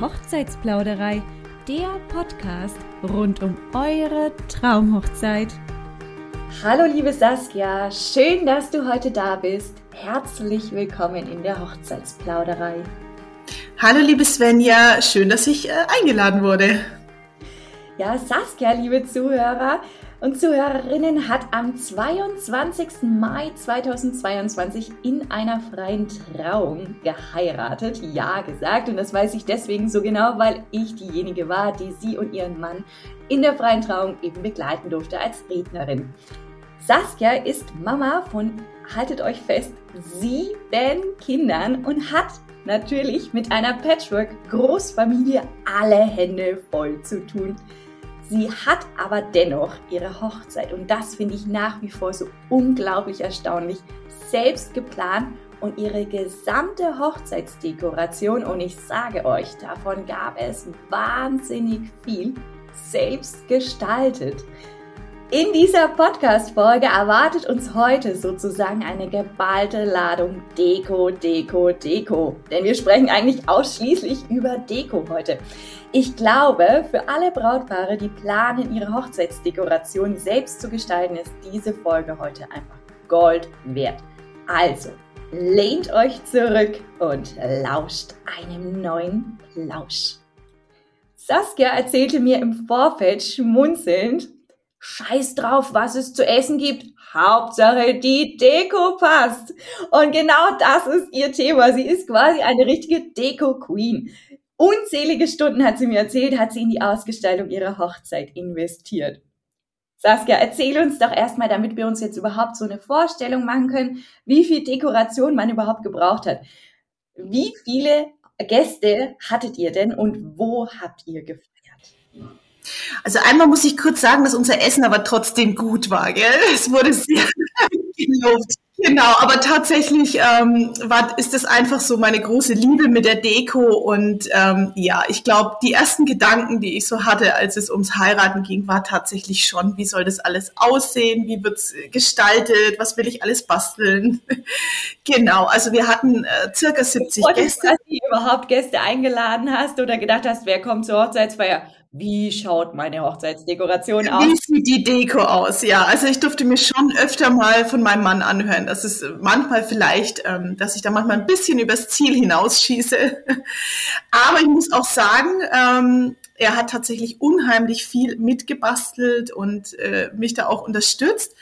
Hochzeitsplauderei, der Podcast rund um eure Traumhochzeit. Hallo liebe Saskia, schön, dass du heute da bist. Herzlich willkommen in der Hochzeitsplauderei. Hallo liebe Svenja, schön, dass ich äh, eingeladen wurde. Ja, Saskia, liebe Zuhörer, und Zuhörerinnen hat am 22. Mai 2022 in einer freien Trauung geheiratet, ja gesagt. Und das weiß ich deswegen so genau, weil ich diejenige war, die sie und ihren Mann in der freien Trauung eben begleiten durfte als Rednerin. Saskia ist Mama von, haltet euch fest, sieben Kindern und hat natürlich mit einer Patchwork-Großfamilie alle Hände voll zu tun. Sie hat aber dennoch ihre Hochzeit. Und das finde ich nach wie vor so unglaublich erstaunlich, selbst geplant und ihre gesamte Hochzeitsdekoration. Und ich sage euch, davon gab es wahnsinnig viel selbst gestaltet. In dieser Podcast-Folge erwartet uns heute sozusagen eine geballte Ladung Deko, Deko, Deko. Denn wir sprechen eigentlich ausschließlich über Deko heute. Ich glaube, für alle Brautpaare, die planen, ihre Hochzeitsdekoration selbst zu gestalten, ist diese Folge heute einfach Gold wert. Also, lehnt euch zurück und lauscht einem neuen Lausch. Saskia erzählte mir im Vorfeld schmunzelnd, Scheiß drauf, was es zu essen gibt. Hauptsache die Deko passt. Und genau das ist ihr Thema. Sie ist quasi eine richtige Deko-Queen. Unzählige Stunden hat sie mir erzählt, hat sie in die Ausgestaltung ihrer Hochzeit investiert. Saskia, erzähl uns doch erstmal, damit wir uns jetzt überhaupt so eine Vorstellung machen können, wie viel Dekoration man überhaupt gebraucht hat. Wie viele Gäste hattet ihr denn und wo habt ihr gefeiert? Also einmal muss ich kurz sagen, dass unser Essen aber trotzdem gut war, gell? Es wurde sehr gelobt. Genau, aber tatsächlich ähm, war, ist das einfach so meine große Liebe mit der Deko und ähm, ja, ich glaube, die ersten Gedanken, die ich so hatte, als es ums Heiraten ging, war tatsächlich schon, wie soll das alles aussehen, wie wird's gestaltet, was will ich alles basteln. genau, also wir hatten äh, circa 70 Gäste. Dass du überhaupt Gäste eingeladen hast oder gedacht hast, wer kommt zur Hochzeitsfeier? Wie schaut meine Hochzeitsdekoration aus? Wie sieht die Deko aus? Ja, also ich durfte mir schon öfter mal von meinem Mann anhören, dass es manchmal vielleicht, ähm, dass ich da manchmal ein bisschen übers Ziel hinausschieße. Aber ich muss auch sagen, ähm, er hat tatsächlich unheimlich viel mitgebastelt und äh, mich da auch unterstützt.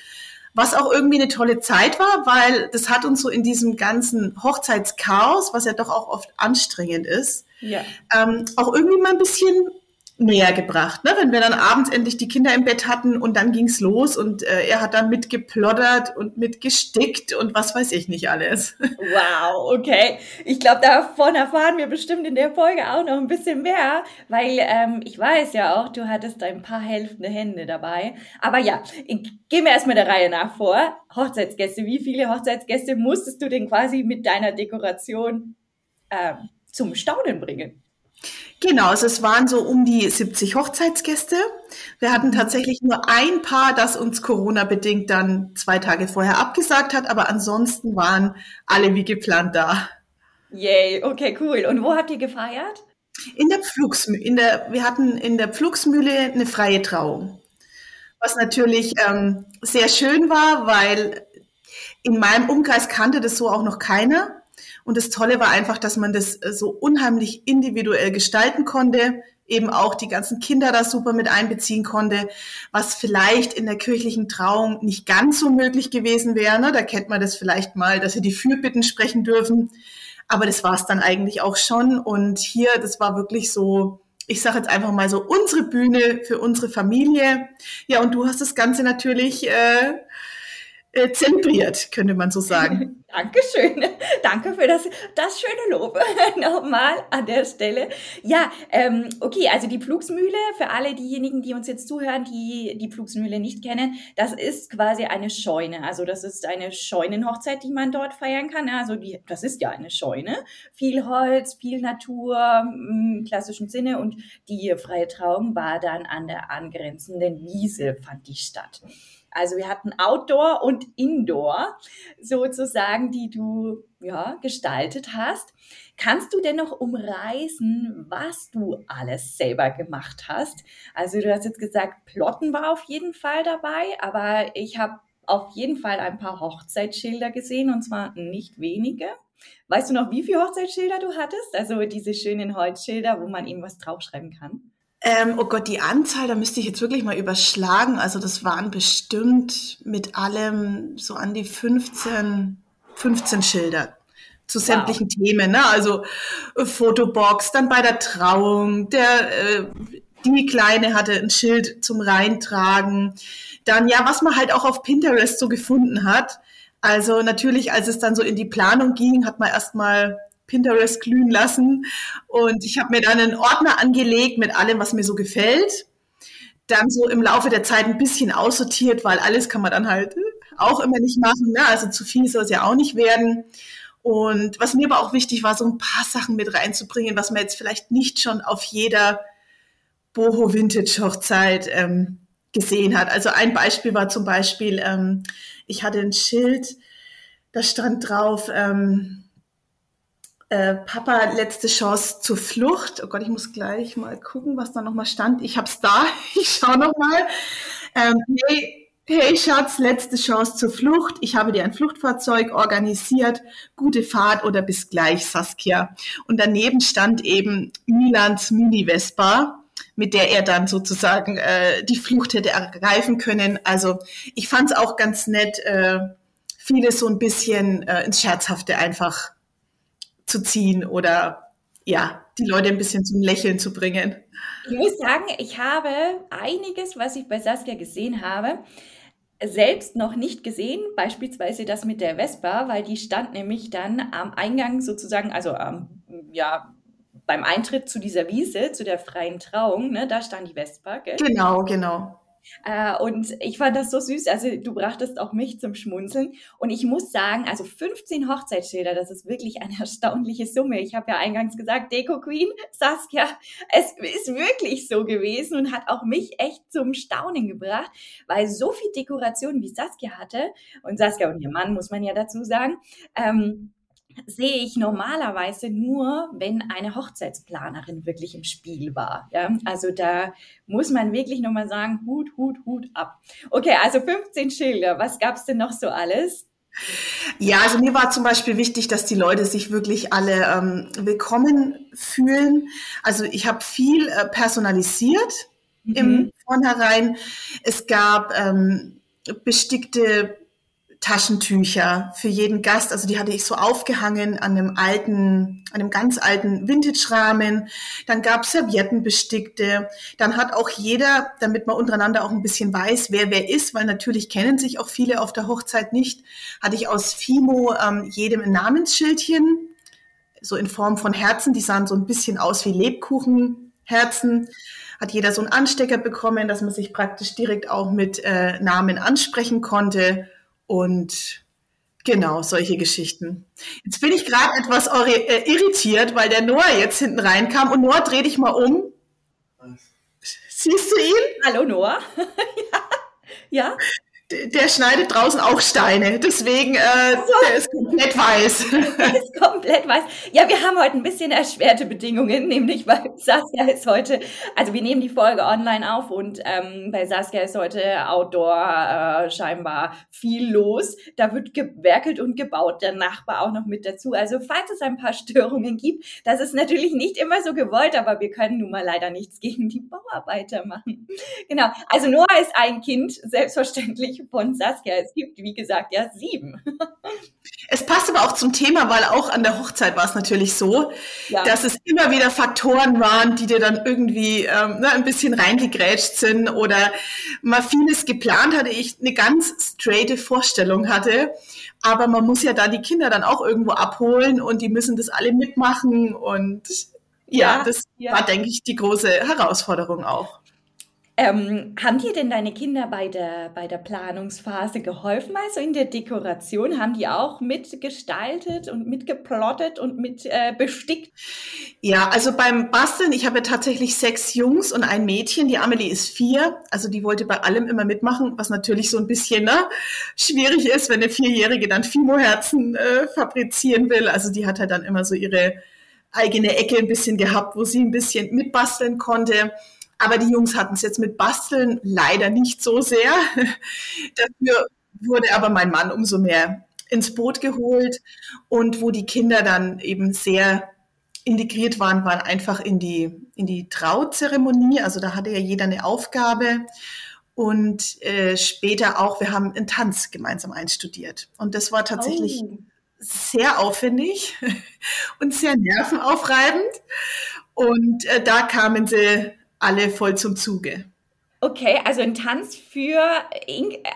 Was auch irgendwie eine tolle Zeit war, weil das hat uns so in diesem ganzen Hochzeitschaos, was ja doch auch oft anstrengend ist, ja. ähm, auch irgendwie mal ein bisschen näher gebracht, ne? wenn wir dann abends endlich die Kinder im Bett hatten und dann ging's los und äh, er hat dann mitgeploddert und mitgestickt und was weiß ich nicht alles. Wow, okay. Ich glaube, davon erfahren wir bestimmt in der Folge auch noch ein bisschen mehr, weil ähm, ich weiß ja auch, du hattest ein paar helfende Hände dabei. Aber ja, gehen wir erstmal der Reihe nach vor. Hochzeitsgäste, wie viele Hochzeitsgäste musstest du denn quasi mit deiner Dekoration ähm, zum Staunen bringen? Genau, also es waren so um die 70 Hochzeitsgäste. Wir hatten tatsächlich nur ein Paar, das uns Corona-bedingt dann zwei Tage vorher abgesagt hat, aber ansonsten waren alle wie geplant da. Yay, okay, cool. Und wo habt ihr gefeiert? In der Pflugsmühle. In der, wir hatten in der Pflugsmühle eine freie Trauung. Was natürlich ähm, sehr schön war, weil in meinem Umkreis kannte das so auch noch keiner. Und das Tolle war einfach, dass man das äh, so unheimlich individuell gestalten konnte, eben auch die ganzen Kinder da super mit einbeziehen konnte, was vielleicht in der kirchlichen Trauung nicht ganz so möglich gewesen wäre. Ne? Da kennt man das vielleicht mal, dass sie die Fürbitten sprechen dürfen. Aber das war es dann eigentlich auch schon. Und hier, das war wirklich so, ich sage jetzt einfach mal so, unsere Bühne für unsere Familie. Ja, und du hast das Ganze natürlich äh, äh, zelebriert, könnte man so sagen. Dankeschön. Danke für das, das schöne Lob nochmal an der Stelle. Ja, ähm, okay, also die Pflugsmühle, für alle diejenigen, die uns jetzt zuhören, die die Pflugsmühle nicht kennen, das ist quasi eine Scheune. Also das ist eine Scheunenhochzeit, die man dort feiern kann. Also die, das ist ja eine Scheune. Viel Holz, viel Natur im klassischen Sinne und die freie Trauung war dann an der angrenzenden Wiese, fand die statt. Also wir hatten Outdoor und Indoor sozusagen, die du ja, gestaltet hast. Kannst du denn noch umreißen, was du alles selber gemacht hast? Also du hast jetzt gesagt, Plotten war auf jeden Fall dabei, aber ich habe auf jeden Fall ein paar Hochzeitsschilder gesehen und zwar nicht wenige. Weißt du noch, wie viele Hochzeitsschilder du hattest? Also diese schönen Holzschilder, wo man eben was draufschreiben kann. Ähm, oh Gott, die Anzahl, da müsste ich jetzt wirklich mal überschlagen. Also das waren bestimmt mit allem so an die 15, 15 Schilder zu sämtlichen wow. Themen. Ne? Also äh, Fotobox, dann bei der Trauung, der, äh, die Kleine hatte ein Schild zum Reintragen. Dann ja, was man halt auch auf Pinterest so gefunden hat. Also natürlich, als es dann so in die Planung ging, hat man erstmal Pinterest glühen lassen und ich habe mir dann einen Ordner angelegt mit allem, was mir so gefällt. Dann so im Laufe der Zeit ein bisschen aussortiert, weil alles kann man dann halt auch immer nicht machen. Ne? Also zu viel soll es ja auch nicht werden. Und was mir aber auch wichtig war, so ein paar Sachen mit reinzubringen, was man jetzt vielleicht nicht schon auf jeder Boho Vintage Hochzeit ähm, gesehen hat. Also ein Beispiel war zum Beispiel, ähm, ich hatte ein Schild, da stand drauf, ähm, äh, Papa, letzte Chance zur Flucht. Oh Gott, ich muss gleich mal gucken, was da nochmal stand. Ich hab's da. Ich schau nochmal. Ähm, hey, hey Schatz, letzte Chance zur Flucht. Ich habe dir ein Fluchtfahrzeug organisiert. Gute Fahrt oder bis gleich, Saskia. Und daneben stand eben Milans Mini-Vespa mit der er dann sozusagen äh, die Flucht hätte ergreifen können. Also ich fand es auch ganz nett, äh, vieles so ein bisschen äh, ins Scherzhafte einfach zu ziehen oder ja, die Leute ein bisschen zum Lächeln zu bringen. Ich muss sagen, ich habe einiges, was ich bei Saskia gesehen habe, selbst noch nicht gesehen, beispielsweise das mit der Vespa, weil die stand nämlich dann am Eingang sozusagen, also am, ja, beim Eintritt zu dieser Wiese, zu der freien Trauung, ne, da stand die Vespa, gell? Genau, genau. Äh, und ich fand das so süß. Also du brachtest auch mich zum Schmunzeln. Und ich muss sagen, also 15 Hochzeitsschilder, das ist wirklich eine erstaunliche Summe. Ich habe ja eingangs gesagt, Deko Queen, Saskia, es ist wirklich so gewesen und hat auch mich echt zum Staunen gebracht, weil so viel Dekoration wie Saskia hatte, und Saskia und ihr Mann, muss man ja dazu sagen, ähm, sehe ich normalerweise nur, wenn eine Hochzeitsplanerin wirklich im Spiel war. Ja? Also da muss man wirklich nochmal sagen, Hut, Hut, Hut ab. Okay, also 15 Schilder. Was gab es denn noch so alles? Ja, also mir war zum Beispiel wichtig, dass die Leute sich wirklich alle ähm, willkommen fühlen. Also ich habe viel äh, personalisiert mhm. im Vornherein. Es gab ähm, bestickte Taschentücher für jeden Gast. Also die hatte ich so aufgehangen an einem alten, an einem ganz alten Vintage-Rahmen. Dann gab es Serviettenbestickte. Dann hat auch jeder, damit man untereinander auch ein bisschen weiß, wer wer ist, weil natürlich kennen sich auch viele auf der Hochzeit nicht, hatte ich aus Fimo ähm, jedem ein Namensschildchen, so in Form von Herzen. Die sahen so ein bisschen aus wie Lebkuchenherzen hat jeder so einen Anstecker bekommen, dass man sich praktisch direkt auch mit äh, Namen ansprechen konnte. Und genau, solche Geschichten. Jetzt bin ich gerade etwas äh, irritiert, weil der Noah jetzt hinten reinkam. Und Noah, dreh dich mal um. Siehst du ihn? Hallo Noah. ja. ja der schneidet draußen auch Steine, deswegen äh, der ist komplett weiß. Der ist komplett weiß. Ja, wir haben heute ein bisschen erschwerte Bedingungen, nämlich weil Saskia ist heute, also wir nehmen die Folge online auf und ähm, bei Saskia ist heute Outdoor äh, scheinbar viel los. Da wird gewerkelt und gebaut, der Nachbar auch noch mit dazu. Also falls es ein paar Störungen gibt, das ist natürlich nicht immer so gewollt, aber wir können nun mal leider nichts gegen die Bauarbeiter machen. Genau, also Noah ist ein Kind, selbstverständlich von Saskia. Es gibt, wie gesagt, ja sieben. Es passt aber auch zum Thema, weil auch an der Hochzeit war es natürlich so, ja. dass es immer wieder Faktoren waren, die dir dann irgendwie ähm, ne, ein bisschen reingegrätscht sind oder mal vieles geplant hatte, ich eine ganz straighte Vorstellung hatte. Aber man muss ja da die Kinder dann auch irgendwo abholen und die müssen das alle mitmachen und ja, ja das ja. war, denke ich, die große Herausforderung auch. Ähm, haben dir denn deine Kinder bei der, bei der Planungsphase geholfen, also in der Dekoration? Haben die auch mitgestaltet und mitgeplottet und mit äh, bestickt? Ja, also beim Basteln, ich habe ja tatsächlich sechs Jungs und ein Mädchen. Die Amelie ist vier, also die wollte bei allem immer mitmachen, was natürlich so ein bisschen ne, schwierig ist, wenn eine Vierjährige dann Fimo-Herzen äh, fabrizieren will. Also die hat halt dann immer so ihre eigene Ecke ein bisschen gehabt, wo sie ein bisschen mitbasteln konnte. Aber die Jungs hatten es jetzt mit Basteln leider nicht so sehr. Dafür wurde aber mein Mann umso mehr ins Boot geholt und wo die Kinder dann eben sehr integriert waren, waren einfach in die, in die Trauzeremonie. Also da hatte ja jeder eine Aufgabe. Und äh, später auch, wir haben einen Tanz gemeinsam einstudiert. Und das war tatsächlich oh. sehr aufwendig und sehr nervenaufreibend. Und äh, da kamen sie alle voll zum Zuge. Okay, also ein Tanz für,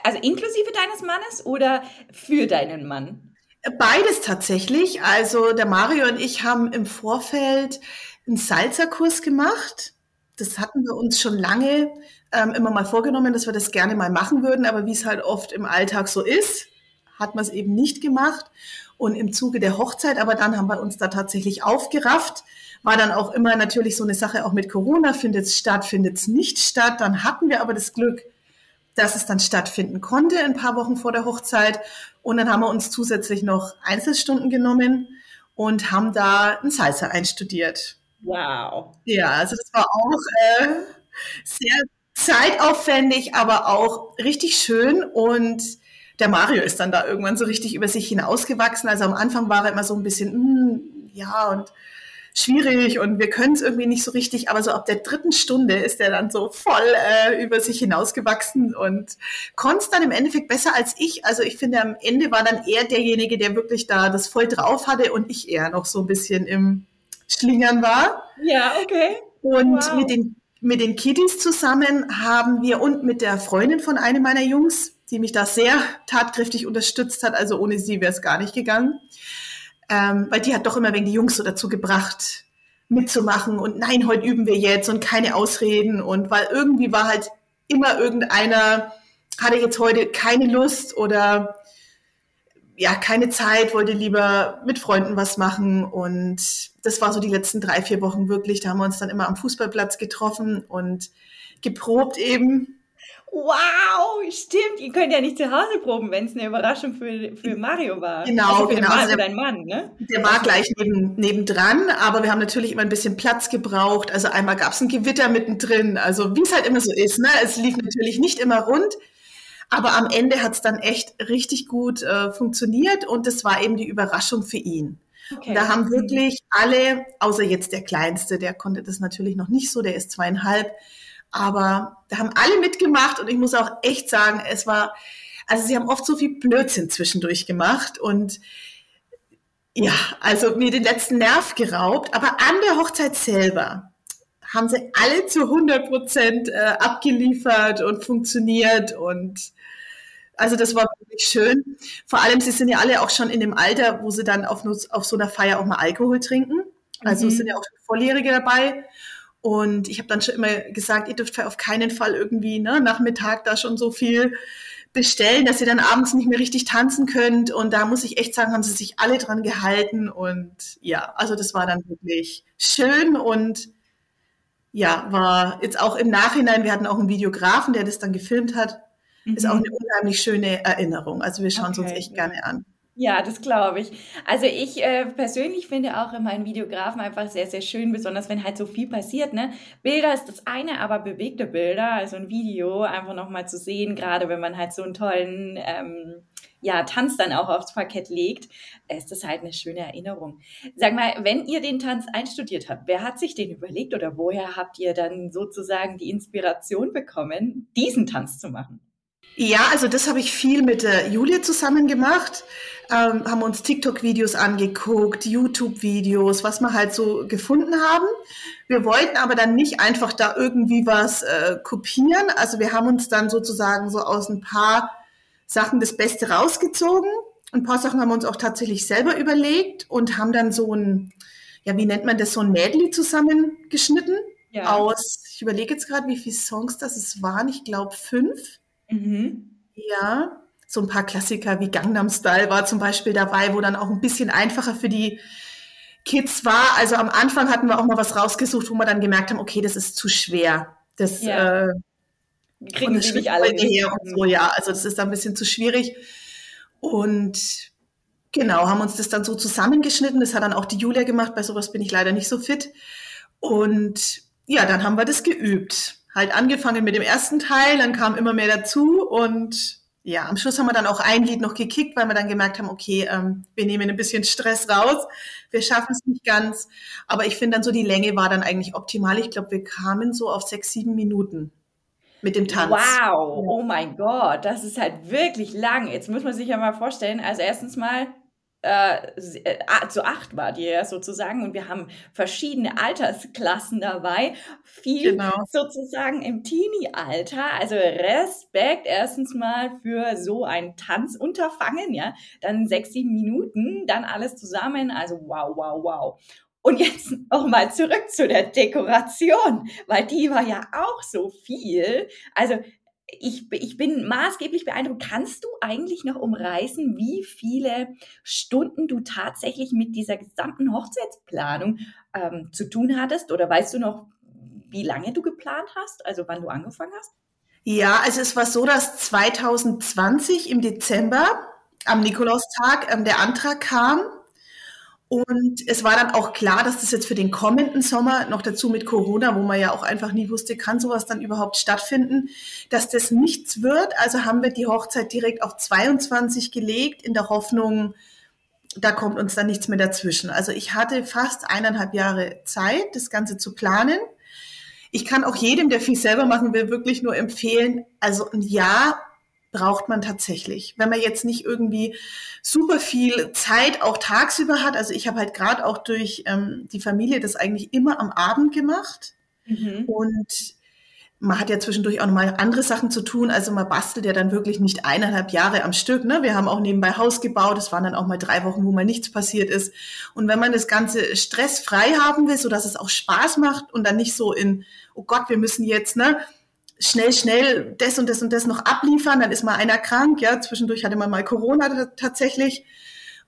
also inklusive deines Mannes oder für deinen Mann? Beides tatsächlich. Also der Mario und ich haben im Vorfeld einen Salzerkurs gemacht. Das hatten wir uns schon lange ähm, immer mal vorgenommen, dass wir das gerne mal machen würden. Aber wie es halt oft im Alltag so ist, hat man es eben nicht gemacht. Und im Zuge der Hochzeit, aber dann haben wir uns da tatsächlich aufgerafft war dann auch immer natürlich so eine Sache auch mit Corona, findet es statt, findet es nicht statt. Dann hatten wir aber das Glück, dass es dann stattfinden konnte, ein paar Wochen vor der Hochzeit. Und dann haben wir uns zusätzlich noch Einzelstunden genommen und haben da ein Salsa einstudiert. Wow. Ja, also das war auch äh, sehr zeitaufwendig, aber auch richtig schön und der Mario ist dann da irgendwann so richtig über sich hinausgewachsen. Also am Anfang war er immer so ein bisschen, mm, ja, und schwierig und wir können es irgendwie nicht so richtig, aber so ab der dritten Stunde ist er dann so voll äh, über sich hinausgewachsen und konnte es dann im Endeffekt besser als ich. Also ich finde, am Ende war dann er derjenige, der wirklich da das voll drauf hatte und ich eher noch so ein bisschen im Schlingern war. Ja, okay. Und wow. mit den mit den Kiddies zusammen haben wir und mit der Freundin von einem meiner Jungs, die mich da sehr tatkräftig unterstützt hat, also ohne sie wäre es gar nicht gegangen, ähm, weil die hat doch immer wegen die Jungs so dazu gebracht, mitzumachen und nein, heute üben wir jetzt und keine Ausreden und weil irgendwie war halt immer irgendeiner, hatte jetzt heute keine Lust oder ja, keine Zeit, wollte lieber mit Freunden was machen und das war so die letzten drei, vier Wochen wirklich, da haben wir uns dann immer am Fußballplatz getroffen und geprobt eben Wow, stimmt. Ihr könnt ja nicht zu Hause proben, wenn es eine Überraschung für, für Mario war. Genau, also für genau. Mann, also dein Mann, ne? Der war gleich neben, nebendran, aber wir haben natürlich immer ein bisschen Platz gebraucht. Also einmal gab es ein Gewitter mittendrin, also wie es halt immer so ist. Ne? Es lief natürlich nicht immer rund, aber am Ende hat es dann echt richtig gut äh, funktioniert und es war eben die Überraschung für ihn. Okay. Und da haben wirklich alle, außer jetzt der Kleinste, der konnte das natürlich noch nicht so, der ist zweieinhalb, aber da haben alle mitgemacht und ich muss auch echt sagen, es war, also sie haben oft so viel Blödsinn zwischendurch gemacht und ja, also mir den letzten Nerv geraubt. Aber an der Hochzeit selber haben sie alle zu 100 Prozent äh, abgeliefert und funktioniert und also das war wirklich schön. Vor allem, sie sind ja alle auch schon in dem Alter, wo sie dann auf, auf so einer Feier auch mal Alkohol trinken. Also mhm. sind ja auch Volljährige dabei. Und ich habe dann schon immer gesagt, ihr dürft auf keinen Fall irgendwie ne, Nachmittag da schon so viel bestellen, dass ihr dann abends nicht mehr richtig tanzen könnt. Und da muss ich echt sagen, haben sie sich alle dran gehalten. Und ja, also das war dann wirklich schön und ja, war jetzt auch im Nachhinein, wir hatten auch einen Videografen, der das dann gefilmt hat, mhm. ist auch eine unheimlich schöne Erinnerung. Also wir schauen es uns echt gerne an. Ja, das glaube ich. Also ich äh, persönlich finde auch immer einen Videografen einfach sehr, sehr schön, besonders wenn halt so viel passiert. Ne? Bilder ist das eine, aber bewegte Bilder, also ein Video einfach nochmal zu sehen, gerade wenn man halt so einen tollen ähm, ja, Tanz dann auch aufs Parkett legt, ist das halt eine schöne Erinnerung. Sag mal, wenn ihr den Tanz einstudiert habt, wer hat sich den überlegt oder woher habt ihr dann sozusagen die Inspiration bekommen, diesen Tanz zu machen? Ja, also das habe ich viel mit der Julia zusammen gemacht. Ähm, haben uns TikTok-Videos angeguckt, YouTube-Videos, was wir halt so gefunden haben. Wir wollten aber dann nicht einfach da irgendwie was äh, kopieren. Also wir haben uns dann sozusagen so aus ein paar Sachen das Beste rausgezogen. Ein paar Sachen haben wir uns auch tatsächlich selber überlegt und haben dann so ein, ja, wie nennt man das, so ein Medley zusammengeschnitten ja. aus, ich überlege jetzt gerade, wie viele Songs das es waren. Ich glaube fünf. Mhm. Ja, so ein paar Klassiker wie Gangnam Style war zum Beispiel dabei, wo dann auch ein bisschen einfacher für die Kids war. Also am Anfang hatten wir auch mal was rausgesucht, wo wir dann gemerkt haben, okay, das ist zu schwer. Das ja. äh, kriegen sie nicht alle her und so, ja. Also das ist da ein bisschen zu schwierig. Und genau, haben uns das dann so zusammengeschnitten. Das hat dann auch die Julia gemacht. Bei sowas bin ich leider nicht so fit. Und ja, dann haben wir das geübt. Halt angefangen mit dem ersten Teil, dann kam immer mehr dazu und ja, am Schluss haben wir dann auch ein Lied noch gekickt, weil wir dann gemerkt haben, okay, ähm, wir nehmen ein bisschen Stress raus, wir schaffen es nicht ganz. Aber ich finde dann so, die Länge war dann eigentlich optimal. Ich glaube, wir kamen so auf sechs, sieben Minuten mit dem Tanz. Wow, oh mein Gott, das ist halt wirklich lang. Jetzt muss man sich ja mal vorstellen, also erstens mal äh, äh zu acht war die ja sozusagen und wir haben verschiedene Altersklassen dabei, viel genau. sozusagen im Teenie-Alter. Also Respekt erstens mal für so ein Tanzunterfangen, ja, dann sechs, sieben Minuten, dann alles zusammen. Also wow, wow, wow. Und jetzt noch mal zurück zu der Dekoration, weil die war ja auch so viel. Also ich, ich bin maßgeblich beeindruckt. Kannst du eigentlich noch umreißen, wie viele Stunden du tatsächlich mit dieser gesamten Hochzeitsplanung ähm, zu tun hattest? Oder weißt du noch, wie lange du geplant hast, also wann du angefangen hast? Ja, also es war so, dass 2020 im Dezember am Nikolaustag ähm, der Antrag kam und es war dann auch klar, dass das jetzt für den kommenden Sommer, noch dazu mit Corona, wo man ja auch einfach nie wusste, kann sowas dann überhaupt stattfinden, dass das nichts wird. Also haben wir die Hochzeit direkt auf 22 gelegt, in der Hoffnung, da kommt uns dann nichts mehr dazwischen. Also ich hatte fast eineinhalb Jahre Zeit, das Ganze zu planen. Ich kann auch jedem, der viel selber machen will, wirklich nur empfehlen, also ein Jahr braucht man tatsächlich. Wenn man jetzt nicht irgendwie super viel Zeit auch tagsüber hat, also ich habe halt gerade auch durch ähm, die Familie das eigentlich immer am Abend gemacht mhm. und man hat ja zwischendurch auch nochmal andere Sachen zu tun. Also man bastelt ja dann wirklich nicht eineinhalb Jahre am Stück. Ne? Wir haben auch nebenbei Haus gebaut. Es waren dann auch mal drei Wochen, wo mal nichts passiert ist. Und wenn man das Ganze stressfrei haben will, so dass es auch Spaß macht und dann nicht so in, oh Gott, wir müssen jetzt, ne, schnell, schnell das und das und das noch abliefern, dann ist mal einer krank, ja, zwischendurch hatte man mal Corona tatsächlich.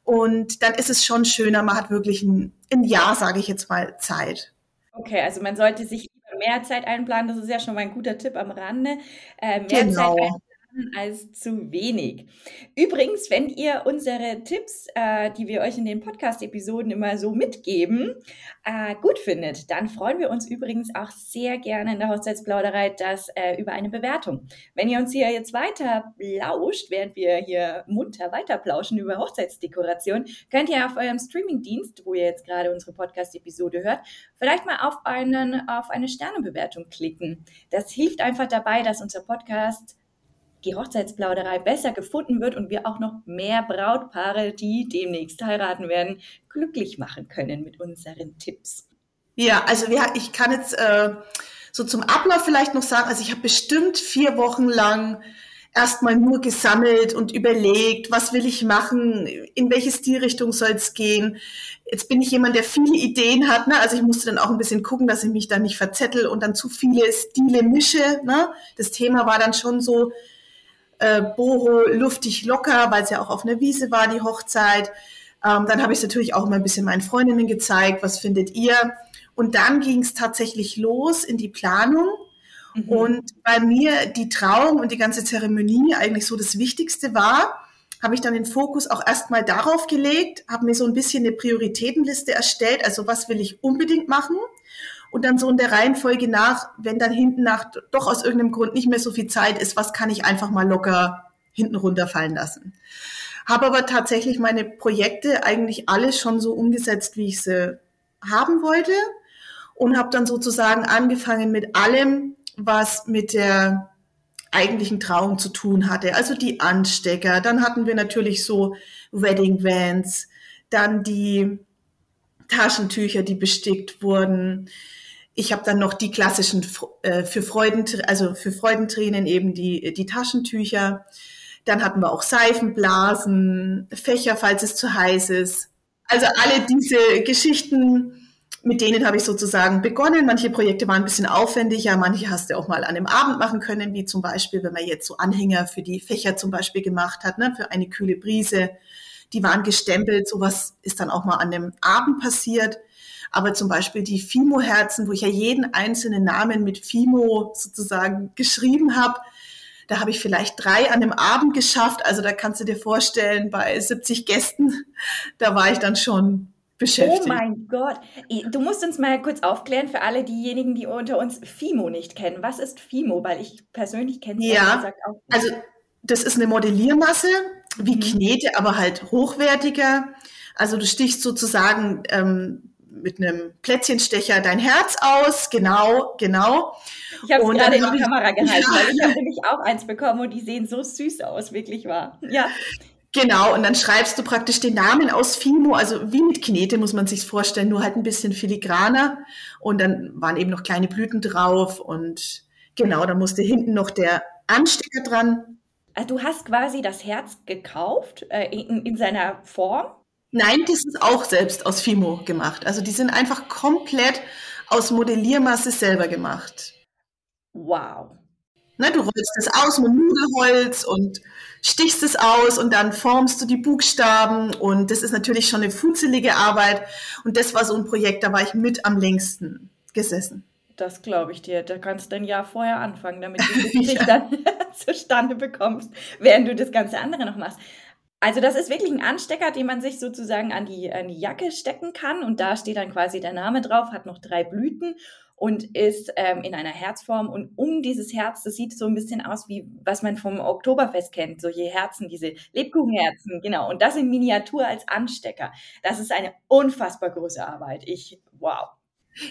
Und dann ist es schon schöner, man hat wirklich ein, ein Jahr, sage ich jetzt mal, Zeit. Okay, also man sollte sich mehr Zeit einplanen, das ist ja schon mal ein guter Tipp am Rande. Äh, mehr genau. Zeit als zu wenig. Übrigens, wenn ihr unsere Tipps, äh, die wir euch in den Podcast-Episoden immer so mitgeben, äh, gut findet, dann freuen wir uns übrigens auch sehr gerne in der Hochzeitsplauderei dass, äh, über eine Bewertung. Wenn ihr uns hier jetzt weiter lauscht, während wir hier munter weiter plauschen über Hochzeitsdekoration, könnt ihr auf eurem Streamingdienst, wo ihr jetzt gerade unsere Podcast-Episode hört, vielleicht mal auf, einen, auf eine Sternebewertung klicken. Das hilft einfach dabei, dass unser Podcast die Hochzeitsplauderei besser gefunden wird und wir auch noch mehr Brautpaare, die demnächst heiraten werden, glücklich machen können mit unseren Tipps. Ja, also wir, ich kann jetzt äh, so zum Ablauf vielleicht noch sagen, also ich habe bestimmt vier Wochen lang erstmal nur gesammelt und überlegt, was will ich machen, in welche Stilrichtung soll es gehen. Jetzt bin ich jemand, der viele Ideen hat, ne? also ich musste dann auch ein bisschen gucken, dass ich mich da nicht verzettel und dann zu viele Stile mische. Ne? Das Thema war dann schon so, äh, Boho luftig locker, weil es ja auch auf einer Wiese war, die Hochzeit. Ähm, dann habe ich es natürlich auch mal ein bisschen meinen Freundinnen gezeigt, was findet ihr? Und dann ging es tatsächlich los in die Planung. Mhm. Und bei mir die Trauung und die ganze Zeremonie eigentlich so das Wichtigste war, habe ich dann den Fokus auch erstmal darauf gelegt, habe mir so ein bisschen eine Prioritätenliste erstellt, also was will ich unbedingt machen und dann so in der Reihenfolge nach, wenn dann hinten nach doch aus irgendeinem Grund nicht mehr so viel Zeit ist, was kann ich einfach mal locker hinten runterfallen lassen. Habe aber tatsächlich meine Projekte eigentlich alle schon so umgesetzt, wie ich sie haben wollte und habe dann sozusagen angefangen mit allem, was mit der eigentlichen Trauung zu tun hatte. Also die Anstecker, dann hatten wir natürlich so Wedding Vans, dann die Taschentücher, die bestickt wurden, ich habe dann noch die klassischen äh, für Freuden, also für Freudentränen eben die, die Taschentücher. Dann hatten wir auch Seifenblasen, Fächer, falls es zu heiß ist. Also alle diese Geschichten mit denen habe ich sozusagen begonnen. Manche Projekte waren ein bisschen aufwendiger, manche hast du auch mal an einem Abend machen können, wie zum Beispiel, wenn man jetzt so Anhänger für die Fächer zum Beispiel gemacht hat, ne, für eine kühle Brise. Die waren gestempelt, sowas ist dann auch mal an dem Abend passiert. Aber zum Beispiel die Fimo-Herzen, wo ich ja jeden einzelnen Namen mit Fimo sozusagen geschrieben habe, da habe ich vielleicht drei an dem Abend geschafft. Also da kannst du dir vorstellen, bei 70 Gästen, da war ich dann schon beschäftigt. Oh mein Gott. Du musst uns mal kurz aufklären für alle diejenigen, die unter uns FIMO nicht kennen. Was ist FIMO? Weil ich persönlich kenne es ja, gesagt auch. Nicht. Also das ist eine Modelliermasse, wie mhm. Knete, aber halt hochwertiger. Also du stichst sozusagen ähm, mit einem Plätzchenstecher dein Herz aus, genau, genau. Ich habe es gerade in die Kamera gehalten, ja. weil ich habe nämlich auch eins bekommen und die sehen so süß aus, wirklich wahr. Ja. Genau, und dann schreibst du praktisch den Namen aus Fimo, also wie mit Knete muss man sich vorstellen, nur halt ein bisschen filigraner. Und dann waren eben noch kleine Blüten drauf und genau, da musste hinten noch der Anstecker dran. Also du hast quasi das Herz gekauft äh, in, in seiner Form? Nein, das ist auch selbst aus Fimo gemacht. Also die sind einfach komplett aus Modelliermasse selber gemacht. Wow. Ne, du rollst es aus mit Nudelholz und stichst es aus und dann formst du die Buchstaben und das ist natürlich schon eine futzelige Arbeit und das war so ein Projekt, da war ich mit am längsten gesessen. Das glaube ich dir. Da kannst du ein Jahr vorher anfangen, damit du das ja. dann zustande bekommst, während du das ganze andere noch machst. Also das ist wirklich ein Anstecker, den man sich sozusagen an die, an die Jacke stecken kann und da steht dann quasi der Name drauf, hat noch drei Blüten und ist ähm, in einer Herzform. Und um dieses Herz, das sieht so ein bisschen aus wie, was man vom Oktoberfest kennt, solche Herzen, diese Lebkuchenherzen, genau. Und das in Miniatur als Anstecker. Das ist eine unfassbar große Arbeit. Ich, wow.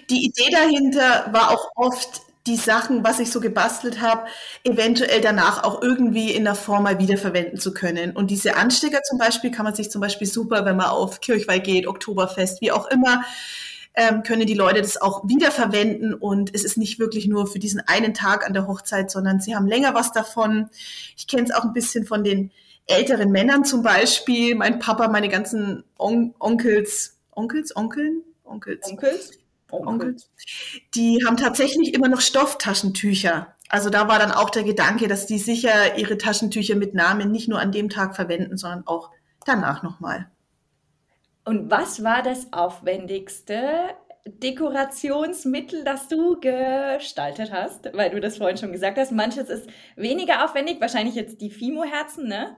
Die Idee dahinter war auch oft, die Sachen, was ich so gebastelt habe, eventuell danach auch irgendwie in der Form mal wiederverwenden zu können. Und diese Anstecker zum Beispiel kann man sich zum Beispiel super, wenn man auf Kirchweih geht, Oktoberfest, wie auch immer, ähm, können die Leute das auch wiederverwenden und es ist nicht wirklich nur für diesen einen Tag an der Hochzeit, sondern sie haben länger was davon. Ich kenne es auch ein bisschen von den älteren Männern zum Beispiel. Mein Papa, meine ganzen On Onkels, Onkels, Onkeln, Onkels. Onkels? Onkels. Die haben tatsächlich immer noch Stofftaschentücher. Also da war dann auch der Gedanke, dass die sicher ihre Taschentücher mit Namen nicht nur an dem Tag verwenden, sondern auch danach nochmal. Und was war das aufwendigste Dekorationsmittel, das du gestaltet hast? Weil du das vorhin schon gesagt hast. Manches ist weniger aufwendig, wahrscheinlich jetzt die Fimo-Herzen, ne?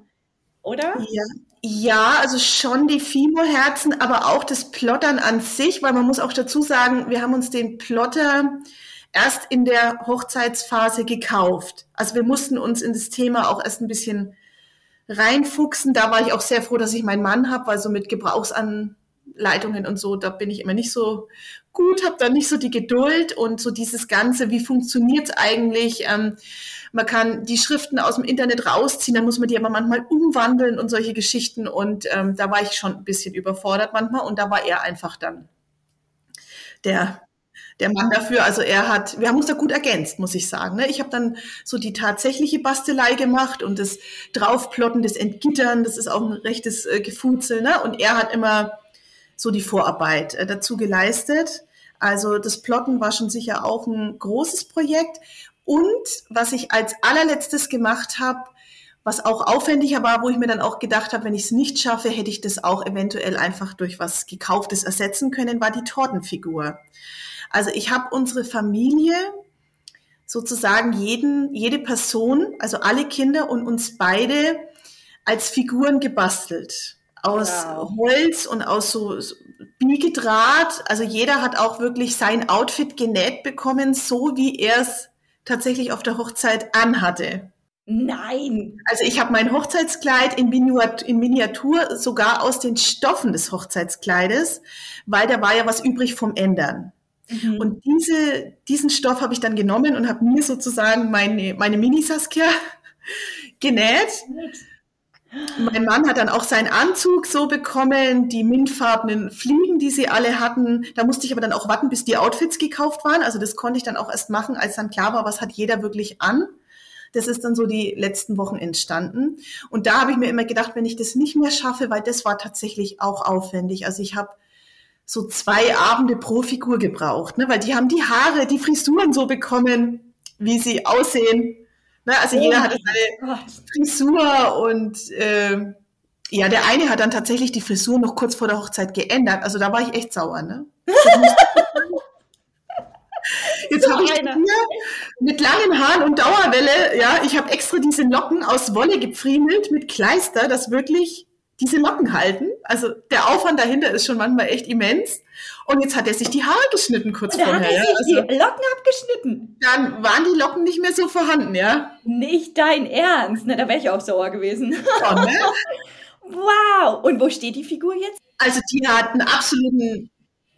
Oder? Ja. Ja, also schon die Fimo-Herzen, aber auch das Plottern an sich, weil man muss auch dazu sagen, wir haben uns den Plotter erst in der Hochzeitsphase gekauft. Also wir mussten uns in das Thema auch erst ein bisschen reinfuchsen. Da war ich auch sehr froh, dass ich meinen Mann habe, weil so mit Gebrauchsanleitungen und so, da bin ich immer nicht so gut, habe da nicht so die Geduld und so dieses Ganze, wie funktioniert's eigentlich? Ähm, man kann die Schriften aus dem Internet rausziehen, dann muss man die aber manchmal umwandeln und solche Geschichten. Und ähm, da war ich schon ein bisschen überfordert manchmal und da war er einfach dann der der Mann dafür. Also er hat, wir haben uns da gut ergänzt, muss ich sagen. Ne? Ich habe dann so die tatsächliche Bastelei gemacht und das Draufplotten, das Entgittern, das ist auch ein rechtes äh, Gefutzel. Ne? Und er hat immer so die Vorarbeit äh, dazu geleistet. Also das Plotten war schon sicher auch ein großes Projekt. Und was ich als allerletztes gemacht habe, was auch aufwendiger war, wo ich mir dann auch gedacht habe, wenn ich es nicht schaffe, hätte ich das auch eventuell einfach durch was Gekauftes ersetzen können, war die Tortenfigur. Also ich habe unsere Familie sozusagen jeden, jede Person, also alle Kinder und uns beide als Figuren gebastelt. Aus wow. Holz und aus so, so Biegedraht. Also jeder hat auch wirklich sein Outfit genäht bekommen, so wie er es tatsächlich auf der Hochzeit anhatte. Nein. Also ich habe mein Hochzeitskleid in Miniatur, in Miniatur sogar aus den Stoffen des Hochzeitskleides, weil da war ja was übrig vom Ändern. Mhm. Und diese, diesen Stoff habe ich dann genommen und habe mir sozusagen meine, meine Mini-Saskia genäht. Mein Mann hat dann auch seinen Anzug so bekommen, die mintfarbenen Fliegen, die sie alle hatten. Da musste ich aber dann auch warten, bis die Outfits gekauft waren. Also das konnte ich dann auch erst machen, als dann klar war, was hat jeder wirklich an. Das ist dann so die letzten Wochen entstanden. Und da habe ich mir immer gedacht, wenn ich das nicht mehr schaffe, weil das war tatsächlich auch aufwendig. Also ich habe so zwei Abende pro Figur gebraucht, ne? weil die haben die Haare, die Frisuren so bekommen, wie sie aussehen. Ne? Also oh jeder hatte seine. Frisur und äh, ja, der eine hat dann tatsächlich die Frisur noch kurz vor der Hochzeit geändert. Also da war ich echt sauer. Ne? Jetzt habe ich hier mit langen Haaren und Dauerwelle, ja, ich habe extra diese Locken aus Wolle gepfriemelt mit Kleister, das wirklich diese Locken halten. Also der Aufwand dahinter ist schon manchmal echt immens. Und jetzt hat er sich die Haare geschnitten kurz vorher. Hat er sich also, die Locken abgeschnitten. Dann waren die Locken nicht mehr so vorhanden, ja. Nicht dein Ernst. Ne, da wäre ich auch sauer gewesen. Ja, ne? wow. Und wo steht die Figur jetzt? Also die hat einen absoluten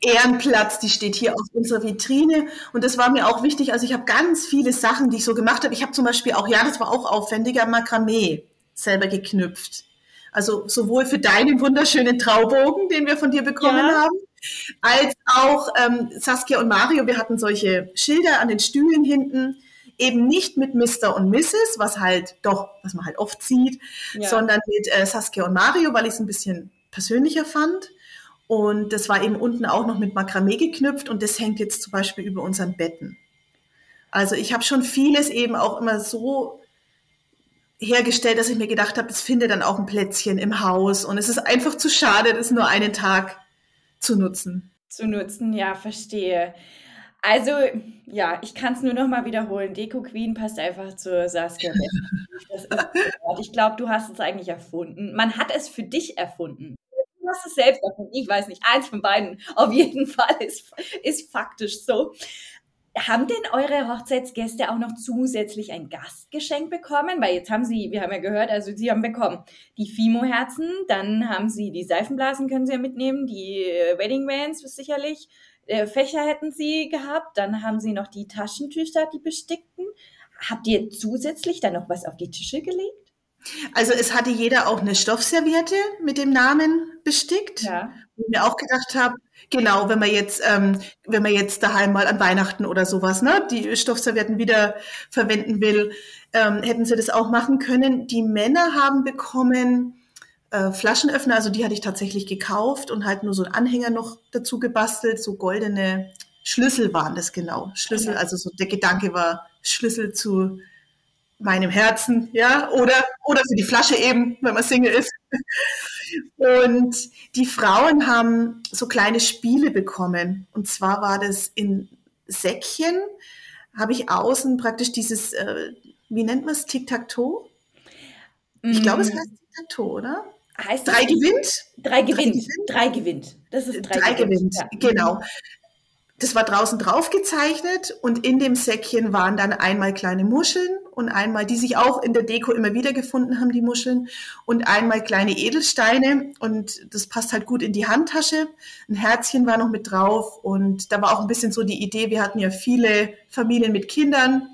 Ehrenplatz, die steht hier auf unserer Vitrine. Und das war mir auch wichtig. Also ich habe ganz viele Sachen, die ich so gemacht habe. Ich habe zum Beispiel auch, ja, das war auch aufwendiger, Makramee selber geknüpft. Also sowohl für deinen wunderschönen Traubogen, den wir von dir bekommen ja. haben, als auch ähm, Saskia und Mario. Wir hatten solche Schilder an den Stühlen hinten, eben nicht mit Mr. und Mrs., was halt doch, was man halt oft sieht, ja. sondern mit äh, Saskia und Mario, weil ich es ein bisschen persönlicher fand. Und das war eben unten auch noch mit Makramee geknüpft und das hängt jetzt zum Beispiel über unseren Betten. Also ich habe schon vieles eben auch immer so hergestellt, dass ich mir gedacht habe, es findet dann auch ein Plätzchen im Haus und es ist einfach zu schade, das nur einen Tag zu nutzen. Zu nutzen, ja, verstehe. Also, ja, ich kann es nur noch mal wiederholen. Deko Queen passt einfach zur Saskia. ich glaube, du hast es eigentlich erfunden. Man hat es für dich erfunden. Du hast es selbst erfunden. Ich weiß nicht. Eins von beiden. Auf jeden Fall ist, ist faktisch so. Haben denn eure Hochzeitsgäste auch noch zusätzlich ein Gastgeschenk bekommen? Weil jetzt haben sie, wir haben ja gehört, also sie haben bekommen die Fimo-Herzen, dann haben sie die Seifenblasen, können sie ja mitnehmen, die äh, Wedding Vans sicherlich, äh, Fächer hätten sie gehabt, dann haben sie noch die Taschentücher, die bestickten. Habt ihr zusätzlich dann noch was auf die Tische gelegt? Also es hatte jeder auch eine Stoffserviette mit dem Namen bestickt. Ja. Und mir auch gedacht habe, genau, wenn man jetzt, ähm, wenn man jetzt daheim mal an Weihnachten oder sowas, ne, die Stoffservietten wieder verwenden will, ähm, hätten sie das auch machen können. Die Männer haben bekommen äh, Flaschenöffner, also die hatte ich tatsächlich gekauft und halt nur so einen Anhänger noch dazu gebastelt, so goldene Schlüssel waren das genau. Schlüssel, ja. also so der Gedanke war Schlüssel zu meinem Herzen, ja, oder, oder für die Flasche eben, wenn man Single ist. Und die Frauen haben so kleine Spiele bekommen. Und zwar war das in Säckchen, habe ich außen praktisch dieses, äh, wie nennt man es, Tic-Tac-Toe? Ich glaube, es mm. heißt Tic-Tac-Toe, oder? Heißt drei gewinnt? Drei gewinnt. Drei gewinnt. Das ist drei, drei gewinnt. gewinnt. Ja. Genau das war draußen drauf gezeichnet und in dem Säckchen waren dann einmal kleine Muscheln und einmal, die sich auch in der Deko immer wieder gefunden haben, die Muscheln, und einmal kleine Edelsteine und das passt halt gut in die Handtasche. Ein Herzchen war noch mit drauf und da war auch ein bisschen so die Idee, wir hatten ja viele Familien mit Kindern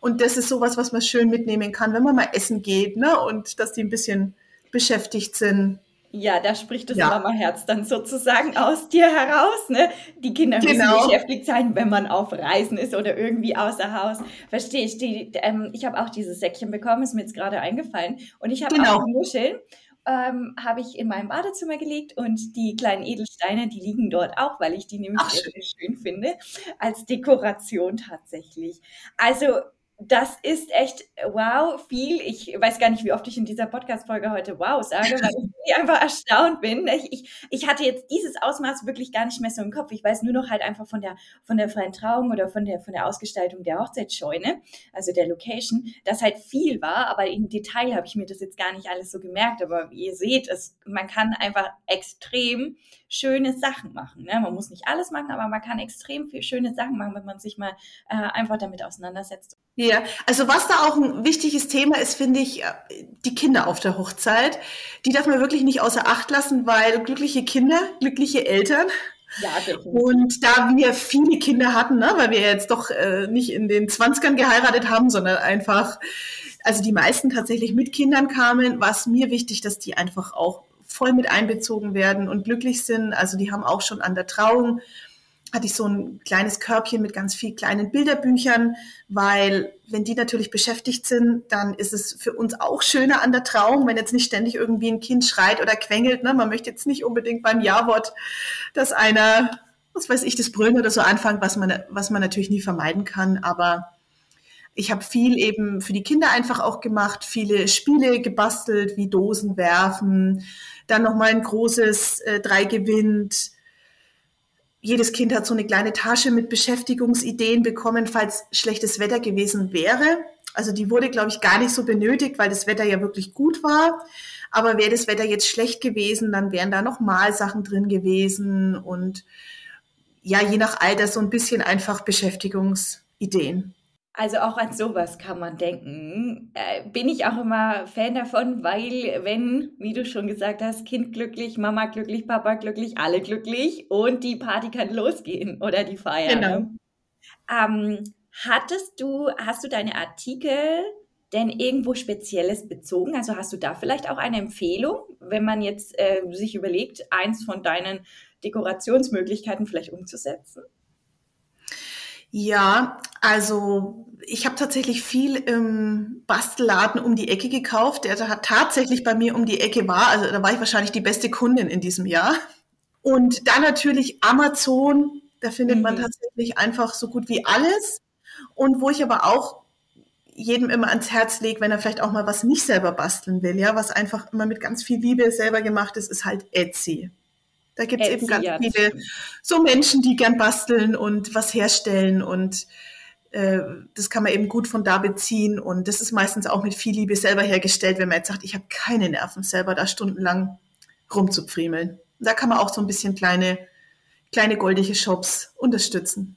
und das ist sowas, was man schön mitnehmen kann, wenn man mal essen geht, ne, und dass die ein bisschen beschäftigt sind. Ja, da spricht das ja. Mama-Herz dann sozusagen aus dir heraus. Ne? Die Kinder müssen genau. beschäftigt sein, wenn man auf Reisen ist oder irgendwie außer Haus. Verstehe ich. Die, ähm, ich habe auch dieses Säckchen bekommen, ist mir jetzt gerade eingefallen. Und ich habe genau. auch Muscheln. Ähm, habe ich in meinem Badezimmer gelegt und die kleinen Edelsteine, die liegen dort auch, weil ich die nämlich Ach, sehr schön finde, als Dekoration tatsächlich. Also das ist echt wow, viel. Ich weiß gar nicht, wie oft ich in dieser Podcast-Folge heute wow sage, weil ich einfach erstaunt bin. Ich, ich, ich hatte jetzt dieses Ausmaß wirklich gar nicht mehr so im Kopf. Ich weiß nur noch halt einfach von der, von der freien Trauung oder von der, von der Ausgestaltung der Hochzeitsscheune, also der Location, dass halt viel war, aber im Detail habe ich mir das jetzt gar nicht alles so gemerkt. Aber wie ihr seht, es, man kann einfach extrem schöne Sachen machen. Ne? Man muss nicht alles machen, aber man kann extrem viel schöne Sachen machen, wenn man sich mal äh, einfach damit auseinandersetzt. Ja, also was da auch ein wichtiges Thema ist, finde ich, äh, die Kinder auf der Hochzeit. Die darf man wirklich nicht außer Acht lassen, weil glückliche Kinder, glückliche Eltern. Ja, und da wir viele Kinder hatten, ne, weil wir jetzt doch äh, nicht in den 20ern geheiratet haben, sondern einfach, also die meisten tatsächlich mit Kindern kamen, war es mir wichtig, dass die einfach auch voll mit einbezogen werden und glücklich sind. Also die haben auch schon an der Trauung hatte ich so ein kleines Körbchen mit ganz vielen kleinen Bilderbüchern, weil wenn die natürlich beschäftigt sind, dann ist es für uns auch schöner an der Trauung, wenn jetzt nicht ständig irgendwie ein Kind schreit oder quengelt. Ne? Man möchte jetzt nicht unbedingt beim Ja-Wort, dass einer, was weiß ich, das Brüllen oder so anfängt, was man, was man natürlich nie vermeiden kann. Aber ich habe viel eben für die Kinder einfach auch gemacht, viele Spiele gebastelt, wie Dosen werfen, dann nochmal ein großes äh, Drei gewinnt, jedes Kind hat so eine kleine Tasche mit Beschäftigungsideen bekommen, falls schlechtes Wetter gewesen wäre. Also die wurde, glaube ich, gar nicht so benötigt, weil das Wetter ja wirklich gut war. Aber wäre das Wetter jetzt schlecht gewesen, dann wären da noch Malsachen drin gewesen und ja, je nach Alter so ein bisschen einfach Beschäftigungsideen. Also auch an sowas kann man denken. Äh, bin ich auch immer Fan davon, weil wenn, wie du schon gesagt hast, Kind glücklich, Mama glücklich, Papa glücklich, alle glücklich und die Party kann losgehen oder die Feier. Genau. Ne? Ähm, hattest du, hast du deine Artikel denn irgendwo Spezielles bezogen? Also hast du da vielleicht auch eine Empfehlung, wenn man jetzt äh, sich überlegt, eins von deinen Dekorationsmöglichkeiten vielleicht umzusetzen? Ja, also ich habe tatsächlich viel im Bastelladen um die Ecke gekauft, der da tatsächlich bei mir um die Ecke war. Also da war ich wahrscheinlich die beste Kundin in diesem Jahr. Und dann natürlich Amazon, da findet mhm. man tatsächlich einfach so gut wie alles. Und wo ich aber auch jedem immer ans Herz lege, wenn er vielleicht auch mal was nicht selber basteln will, ja, was einfach immer mit ganz viel Liebe selber gemacht ist, ist halt Etsy. Da gibt es eben ganz viele so Menschen, die gern basteln und was herstellen und äh, das kann man eben gut von da beziehen und das ist meistens auch mit viel Liebe selber hergestellt, wenn man jetzt sagt, ich habe keine Nerven selber da stundenlang rumzupfriemeln. Da kann man auch so ein bisschen kleine, kleine goldige Shops unterstützen.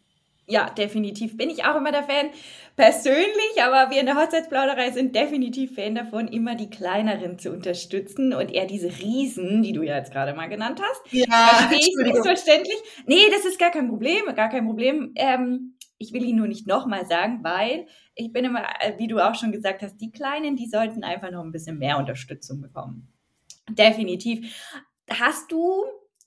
Ja, definitiv bin ich auch immer der Fan persönlich, aber wir in der Hochzeitsplauderei sind definitiv Fan davon, immer die kleineren zu unterstützen und eher diese Riesen, die du ja jetzt gerade mal genannt hast. Ja, selbstverständlich. Nee, das ist gar kein Problem, gar kein Problem. Ähm, ich will ihn nur nicht nochmal sagen, weil ich bin immer, äh, wie du auch schon gesagt hast, die Kleinen, die sollten einfach noch ein bisschen mehr Unterstützung bekommen. Definitiv. Hast du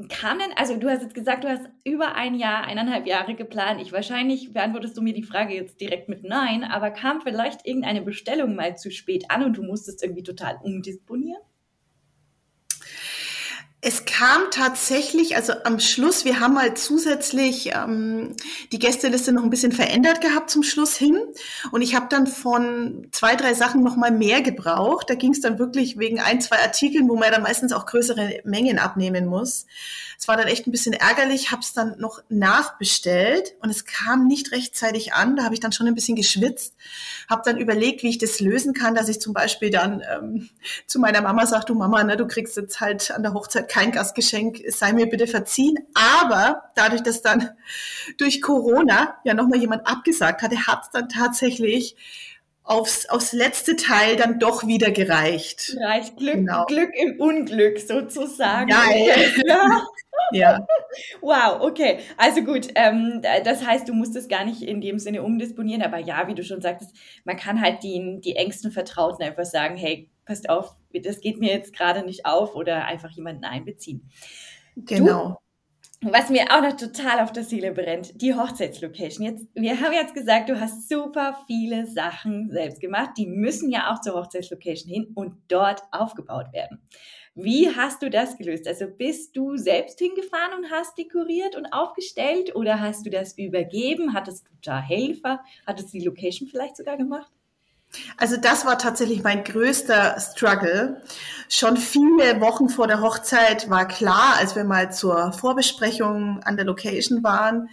kam denn, also du hast jetzt gesagt, du hast über ein Jahr, eineinhalb Jahre geplant. Ich wahrscheinlich beantwortest du mir die Frage jetzt direkt mit Nein, aber kam vielleicht irgendeine Bestellung mal zu spät an und du musstest irgendwie total umdisponieren? Kam tatsächlich, also am Schluss, wir haben mal zusätzlich ähm, die Gästeliste noch ein bisschen verändert gehabt zum Schluss hin. Und ich habe dann von zwei, drei Sachen noch mal mehr gebraucht. Da ging es dann wirklich wegen ein, zwei Artikeln, wo man dann meistens auch größere Mengen abnehmen muss. Es war dann echt ein bisschen ärgerlich, habe es dann noch nachbestellt und es kam nicht rechtzeitig an. Da habe ich dann schon ein bisschen geschwitzt, habe dann überlegt, wie ich das lösen kann, dass ich zum Beispiel dann ähm, zu meiner Mama sage, du Mama, ne, du kriegst jetzt halt an der Hochzeit kein Gastgeschenk, sei mir bitte verziehen. Aber dadurch, dass dann durch Corona ja nochmal jemand abgesagt hatte, hat es dann tatsächlich aufs, aufs letzte Teil dann doch wieder gereicht. Reicht Glück, genau. Glück im Unglück sozusagen. Ja, ja. Wow, okay. Also gut, ähm, das heißt, du musst es gar nicht in dem Sinne umdisponieren, aber ja, wie du schon sagtest, man kann halt die, die engsten Vertrauten einfach sagen, hey, passt auf, das geht mir jetzt gerade nicht auf oder einfach jemanden einbeziehen. Genau. Du, was mir auch noch total auf der Seele brennt, die Hochzeitslocation. Jetzt, wir haben jetzt gesagt, du hast super viele Sachen selbst gemacht. Die müssen ja auch zur Hochzeitslocation hin und dort aufgebaut werden. Wie hast du das gelöst? Also bist du selbst hingefahren und hast dekoriert und aufgestellt oder hast du das übergeben? Hattest du da Helfer? Hattest du die Location vielleicht sogar gemacht? Also das war tatsächlich mein größter Struggle. Schon viele Wochen vor der Hochzeit war klar, als wir mal zur Vorbesprechung an der Location waren,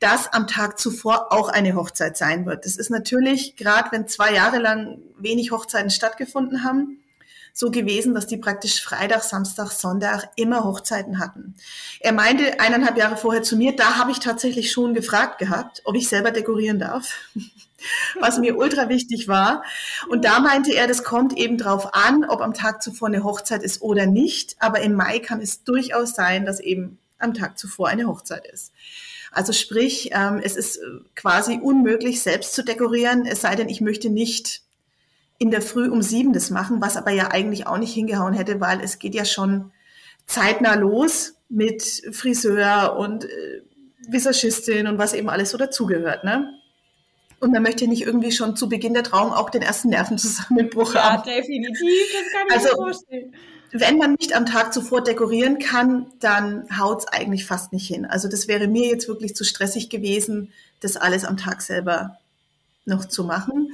dass am Tag zuvor auch eine Hochzeit sein wird. Das ist natürlich, gerade wenn zwei Jahre lang wenig Hochzeiten stattgefunden haben, so gewesen, dass die praktisch Freitag, Samstag, Sonntag immer Hochzeiten hatten. Er meinte eineinhalb Jahre vorher zu mir, da habe ich tatsächlich schon gefragt gehabt, ob ich selber dekorieren darf. Was mir ultra wichtig war. Und da meinte er, das kommt eben drauf an, ob am Tag zuvor eine Hochzeit ist oder nicht. Aber im Mai kann es durchaus sein, dass eben am Tag zuvor eine Hochzeit ist. Also sprich, ähm, es ist quasi unmöglich, selbst zu dekorieren, es sei denn, ich möchte nicht in der Früh um sieben das machen, was aber ja eigentlich auch nicht hingehauen hätte, weil es geht ja schon zeitnah los mit Friseur und äh, Visagistin und was eben alles so dazugehört, ne? Und man möchte nicht irgendwie schon zu Beginn der Trauung auch den ersten Nervenzusammenbruch Ja, haben. definitiv, das kann ich Also- mir vorstellen. Wenn man nicht am Tag zuvor dekorieren kann, dann haut's eigentlich fast nicht hin. Also das wäre mir jetzt wirklich zu stressig gewesen, das alles am Tag selber noch zu machen.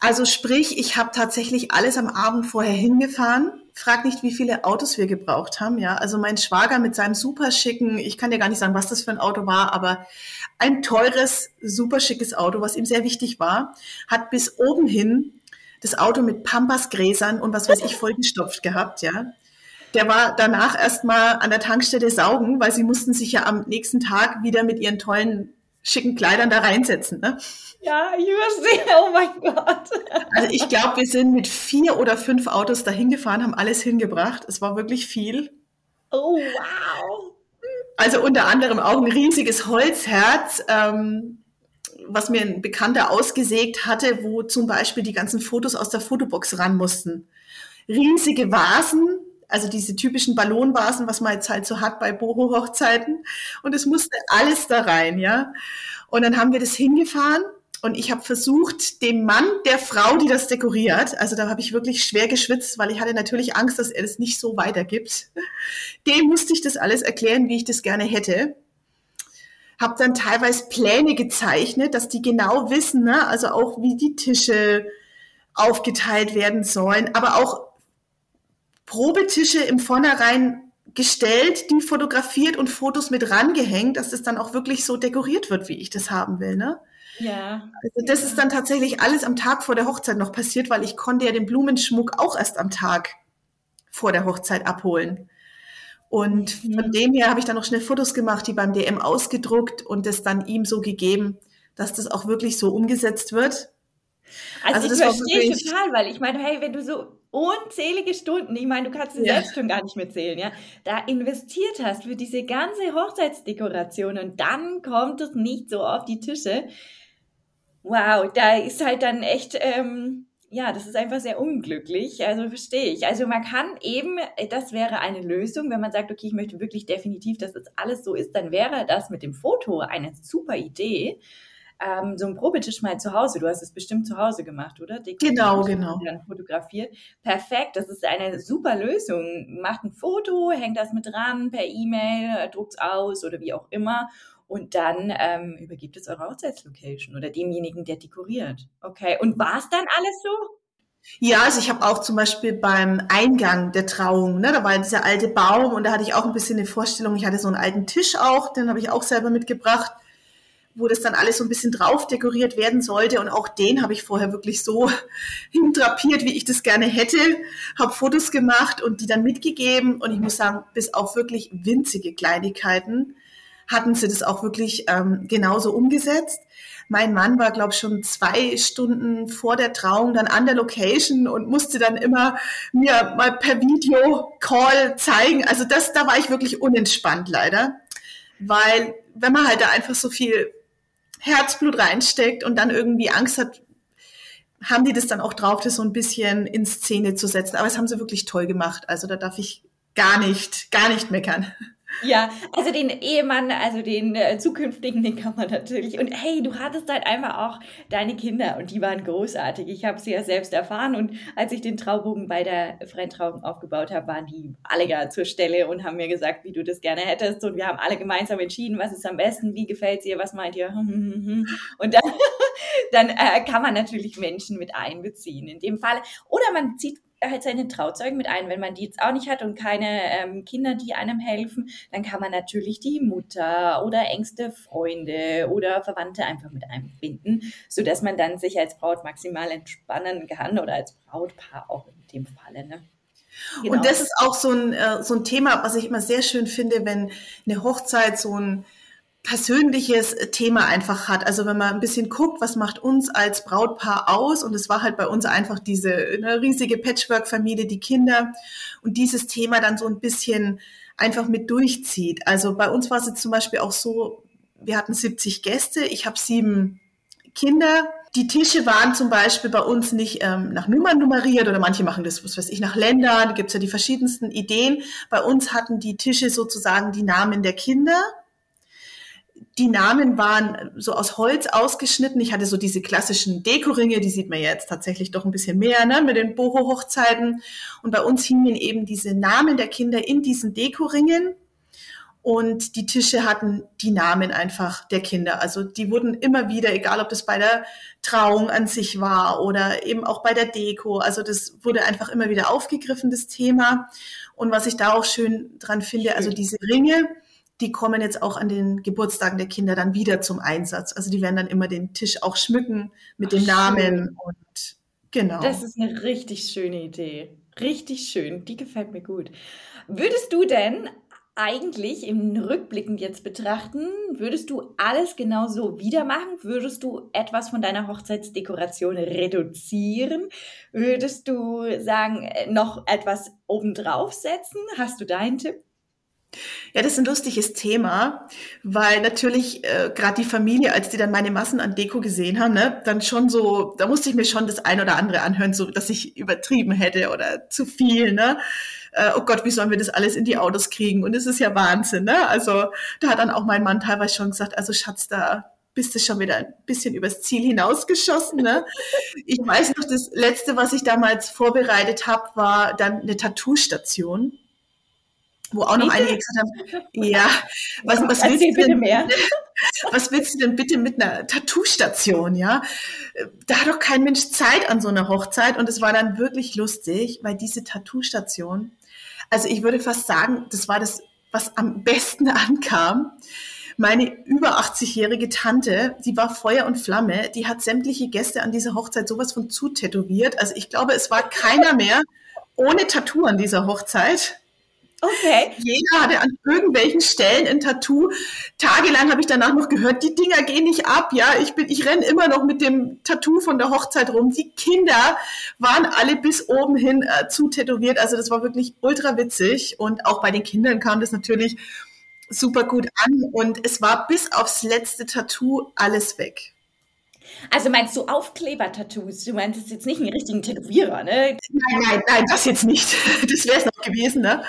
Also sprich, ich habe tatsächlich alles am Abend vorher hingefahren. Frag nicht, wie viele Autos wir gebraucht haben. Ja, also mein Schwager mit seinem super schicken, ich kann dir gar nicht sagen, was das für ein Auto war, aber ein teures, super schickes Auto, was ihm sehr wichtig war, hat bis oben hin das Auto mit Pampasgräsern und was weiß ich vollgestopft gehabt, ja. Der war danach erstmal an der Tankstelle saugen, weil sie mussten sich ja am nächsten Tag wieder mit ihren tollen, schicken Kleidern da reinsetzen. Ne? Ja, ich verstehe, oh mein Gott. Also ich glaube, wir sind mit vier oder fünf Autos dahin gefahren, haben alles hingebracht. Es war wirklich viel. Oh, wow. Also unter anderem auch ein riesiges Holzherz, ähm, was mir ein Bekannter ausgesägt hatte, wo zum Beispiel die ganzen Fotos aus der Fotobox ran mussten. Riesige Vasen, also diese typischen Ballonvasen, was man jetzt halt so hat bei Boho-Hochzeiten. Und es musste alles da rein, ja. Und dann haben wir das hingefahren und ich habe versucht, dem Mann der Frau, die das dekoriert, also da habe ich wirklich schwer geschwitzt, weil ich hatte natürlich Angst, dass er das nicht so weitergibt. Dem musste ich das alles erklären, wie ich das gerne hätte. Hab dann teilweise Pläne gezeichnet, dass die genau wissen, ne? also auch wie die Tische aufgeteilt werden sollen, aber auch Probetische im Vornherein gestellt, die fotografiert und Fotos mit rangehängt, dass das dann auch wirklich so dekoriert wird, wie ich das haben will. Ne? Ja. Also das ist dann tatsächlich alles am Tag vor der Hochzeit noch passiert, weil ich konnte ja den Blumenschmuck auch erst am Tag vor der Hochzeit abholen. Und Mhm. von dem her habe ich dann noch schnell Fotos gemacht, die beim DM ausgedruckt und das dann ihm so gegeben, dass das auch wirklich so umgesetzt wird. Also, Also ich verstehe total, weil ich meine, hey, wenn du so unzählige Stunden, ich meine, du kannst es Ja. selbst schon gar nicht mehr zählen, ja, da investiert hast für diese ganze Hochzeitsdekoration und dann kommt es nicht so auf die Tische. Wow, da ist halt dann echt, ähm, ja, das ist einfach sehr unglücklich. Also verstehe ich. Also man kann eben, äh, das wäre eine Lösung, wenn man sagt, okay, ich möchte wirklich definitiv, dass das alles so ist, dann wäre das mit dem Foto eine super Idee. Ähm, so ein Probetisch mal zu Hause. Du hast es bestimmt zu Hause gemacht, oder? Dekoriert Genau, genau. Dann fotografiert. Perfekt, das ist eine super Lösung. Macht ein Foto, hängt das mit dran per E-Mail, druckt es aus oder wie auch immer. Und dann ähm, übergibt es eure Hochzeitslocation oder demjenigen, der dekoriert. Okay. Und war es dann alles so? Ja, also ich habe auch zum Beispiel beim Eingang der Trauung, ne, da war dieser alte Baum und da hatte ich auch ein bisschen eine Vorstellung. Ich hatte so einen alten Tisch auch, den habe ich auch selber mitgebracht, wo das dann alles so ein bisschen drauf dekoriert werden sollte. Und auch den habe ich vorher wirklich so hindrapiert, wie ich das gerne hätte. Habe Fotos gemacht und die dann mitgegeben. Und ich muss sagen, bis auf wirklich winzige Kleinigkeiten hatten sie das auch wirklich ähm, genauso umgesetzt. Mein Mann war, glaube ich, schon zwei Stunden vor der Trauung dann an der Location und musste dann immer mir mal per Video-Call zeigen. Also das, da war ich wirklich unentspannt leider, weil wenn man halt da einfach so viel Herzblut reinsteckt und dann irgendwie Angst hat, haben die das dann auch drauf, das so ein bisschen in Szene zu setzen. Aber das haben sie wirklich toll gemacht. Also da darf ich gar nicht, gar nicht meckern. Ja, also den Ehemann, also den äh, zukünftigen, den kann man natürlich. Und hey, du hattest halt einfach auch deine Kinder und die waren großartig. Ich habe sie ja selbst erfahren und als ich den Traubogen bei der freien Trauung aufgebaut habe, waren die alle gar zur Stelle und haben mir gesagt, wie du das gerne hättest. Und wir haben alle gemeinsam entschieden, was ist am besten, wie gefällt dir, was meint ihr. Und dann, dann äh, kann man natürlich Menschen mit einbeziehen in dem Fall. Oder man zieht halt seine Trauzeugen mit ein. Wenn man die jetzt auch nicht hat und keine ähm, Kinder, die einem helfen, dann kann man natürlich die Mutter oder engste Freunde oder Verwandte einfach mit einbinden, sodass man dann sich als Braut maximal entspannen kann oder als Brautpaar auch in dem Falle. Ne? Genau. Und das ist auch so ein, äh, so ein Thema, was ich immer sehr schön finde, wenn eine Hochzeit so ein persönliches Thema einfach hat. Also wenn man ein bisschen guckt, was macht uns als Brautpaar aus und es war halt bei uns einfach diese eine riesige Patchwork-Familie, die Kinder und dieses Thema dann so ein bisschen einfach mit durchzieht. Also bei uns war es jetzt zum Beispiel auch so, wir hatten 70 Gäste, ich habe sieben Kinder. Die Tische waren zum Beispiel bei uns nicht ähm, nach Nummern nummeriert oder manche machen das, was weiß ich, nach Ländern. Da gibt es ja die verschiedensten Ideen. Bei uns hatten die Tische sozusagen die Namen der Kinder die Namen waren so aus Holz ausgeschnitten. Ich hatte so diese klassischen Dekoringe, die sieht man jetzt tatsächlich doch ein bisschen mehr, ne, mit den Boho-Hochzeiten. Und bei uns hingen eben diese Namen der Kinder in diesen Dekoringen. Und die Tische hatten die Namen einfach der Kinder. Also die wurden immer wieder, egal ob das bei der Trauung an sich war oder eben auch bei der Deko. Also das wurde einfach immer wieder aufgegriffen, das Thema. Und was ich da auch schön dran finde, also diese Ringe, die kommen jetzt auch an den Geburtstagen der Kinder dann wieder zum Einsatz. Also die werden dann immer den Tisch auch schmücken mit Ach, dem Namen schön. und genau. Das ist eine richtig schöne Idee. Richtig schön. Die gefällt mir gut. Würdest du denn eigentlich im Rückblickend jetzt betrachten, würdest du alles genauso wieder machen? Würdest du etwas von deiner Hochzeitsdekoration reduzieren? Würdest du sagen, äh, noch etwas obendrauf setzen? Hast du da einen Tipp? Ja, das ist ein lustiges Thema, weil natürlich äh, gerade die Familie, als die dann meine Massen an Deko gesehen haben, ne, dann schon so, da musste ich mir schon das ein oder andere anhören, so dass ich übertrieben hätte oder zu viel, ne? Äh, oh Gott, wie sollen wir das alles in die Autos kriegen? Und es ist ja Wahnsinn, ne? Also da hat dann auch mein Mann teilweise schon gesagt, also Schatz, da bist du schon wieder ein bisschen übers Ziel hinausgeschossen. Ne? Ich weiß noch, das letzte, was ich damals vorbereitet habe, war dann eine Tattoo-Station wo auch noch einige gesagt haben, ja, was, was willst du denn, was willst du denn bitte mit einer Tattoo-Station, ja? Da hat doch kein Mensch Zeit an so einer Hochzeit und es war dann wirklich lustig, weil diese Tattoo-Station, also ich würde fast sagen, das war das, was am besten ankam. Meine über 80-jährige Tante, die war Feuer und Flamme, die hat sämtliche Gäste an dieser Hochzeit sowas von zutätowiert. Also ich glaube, es war keiner mehr ohne Tattoo an dieser Hochzeit. Okay. Jeder hatte an irgendwelchen Stellen ein Tattoo. Tagelang habe ich danach noch gehört, die Dinger gehen nicht ab. Ja, ich bin, ich renne immer noch mit dem Tattoo von der Hochzeit rum. Die Kinder waren alle bis oben hin äh, zu tätowiert. Also das war wirklich ultra witzig. Und auch bei den Kindern kam das natürlich super gut an. Und es war bis aufs letzte Tattoo alles weg. Also meinst du Aufkleber-Tattoos? Du meinst jetzt nicht einen richtigen Tätowierer, ne? Nein, nein, nein, das jetzt nicht. Das wäre es noch gewesen, ne?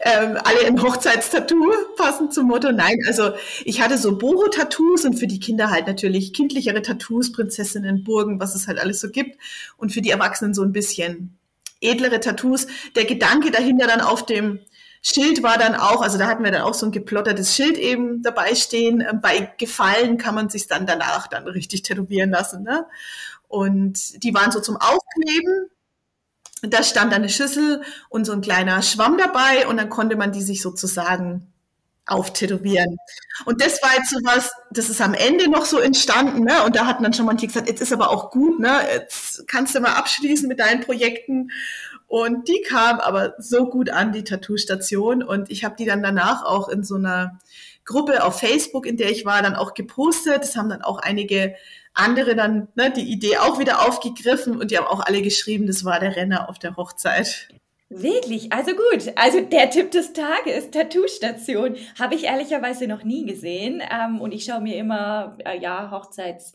Ähm, alle im Hochzeitstattoo passend zum Motto. Nein, also ich hatte so Boho-Tattoos und für die Kinder halt natürlich kindlichere Tattoos, Prinzessinnen, Burgen, was es halt alles so gibt. Und für die Erwachsenen so ein bisschen edlere Tattoos. Der Gedanke dahinter dann auf dem Schild war dann auch, also da hatten wir dann auch so ein geplottertes Schild eben dabei stehen. Ähm, bei Gefallen kann man sich dann danach dann richtig tätowieren lassen. Ne? Und die waren so zum Aufkleben. Da stand dann eine Schüssel und so ein kleiner Schwamm dabei und dann konnte man die sich sozusagen auftätowieren. Und das war jetzt so was, das ist am Ende noch so entstanden, ne? Und da hatten dann schon manche gesagt, jetzt ist aber auch gut, ne? Jetzt kannst du mal abschließen mit deinen Projekten. Und die kam aber so gut an, die Tattoo-Station. Und ich habe die dann danach auch in so einer Gruppe auf Facebook, in der ich war, dann auch gepostet. Das haben dann auch einige andere dann ne, die Idee auch wieder aufgegriffen und die haben auch alle geschrieben, das war der Renner auf der Hochzeit. Wirklich, also gut. Also der Tipp des Tages, Tattoo-Station, habe ich ehrlicherweise noch nie gesehen. Ähm, und ich schaue mir immer, äh, ja, Hochzeits-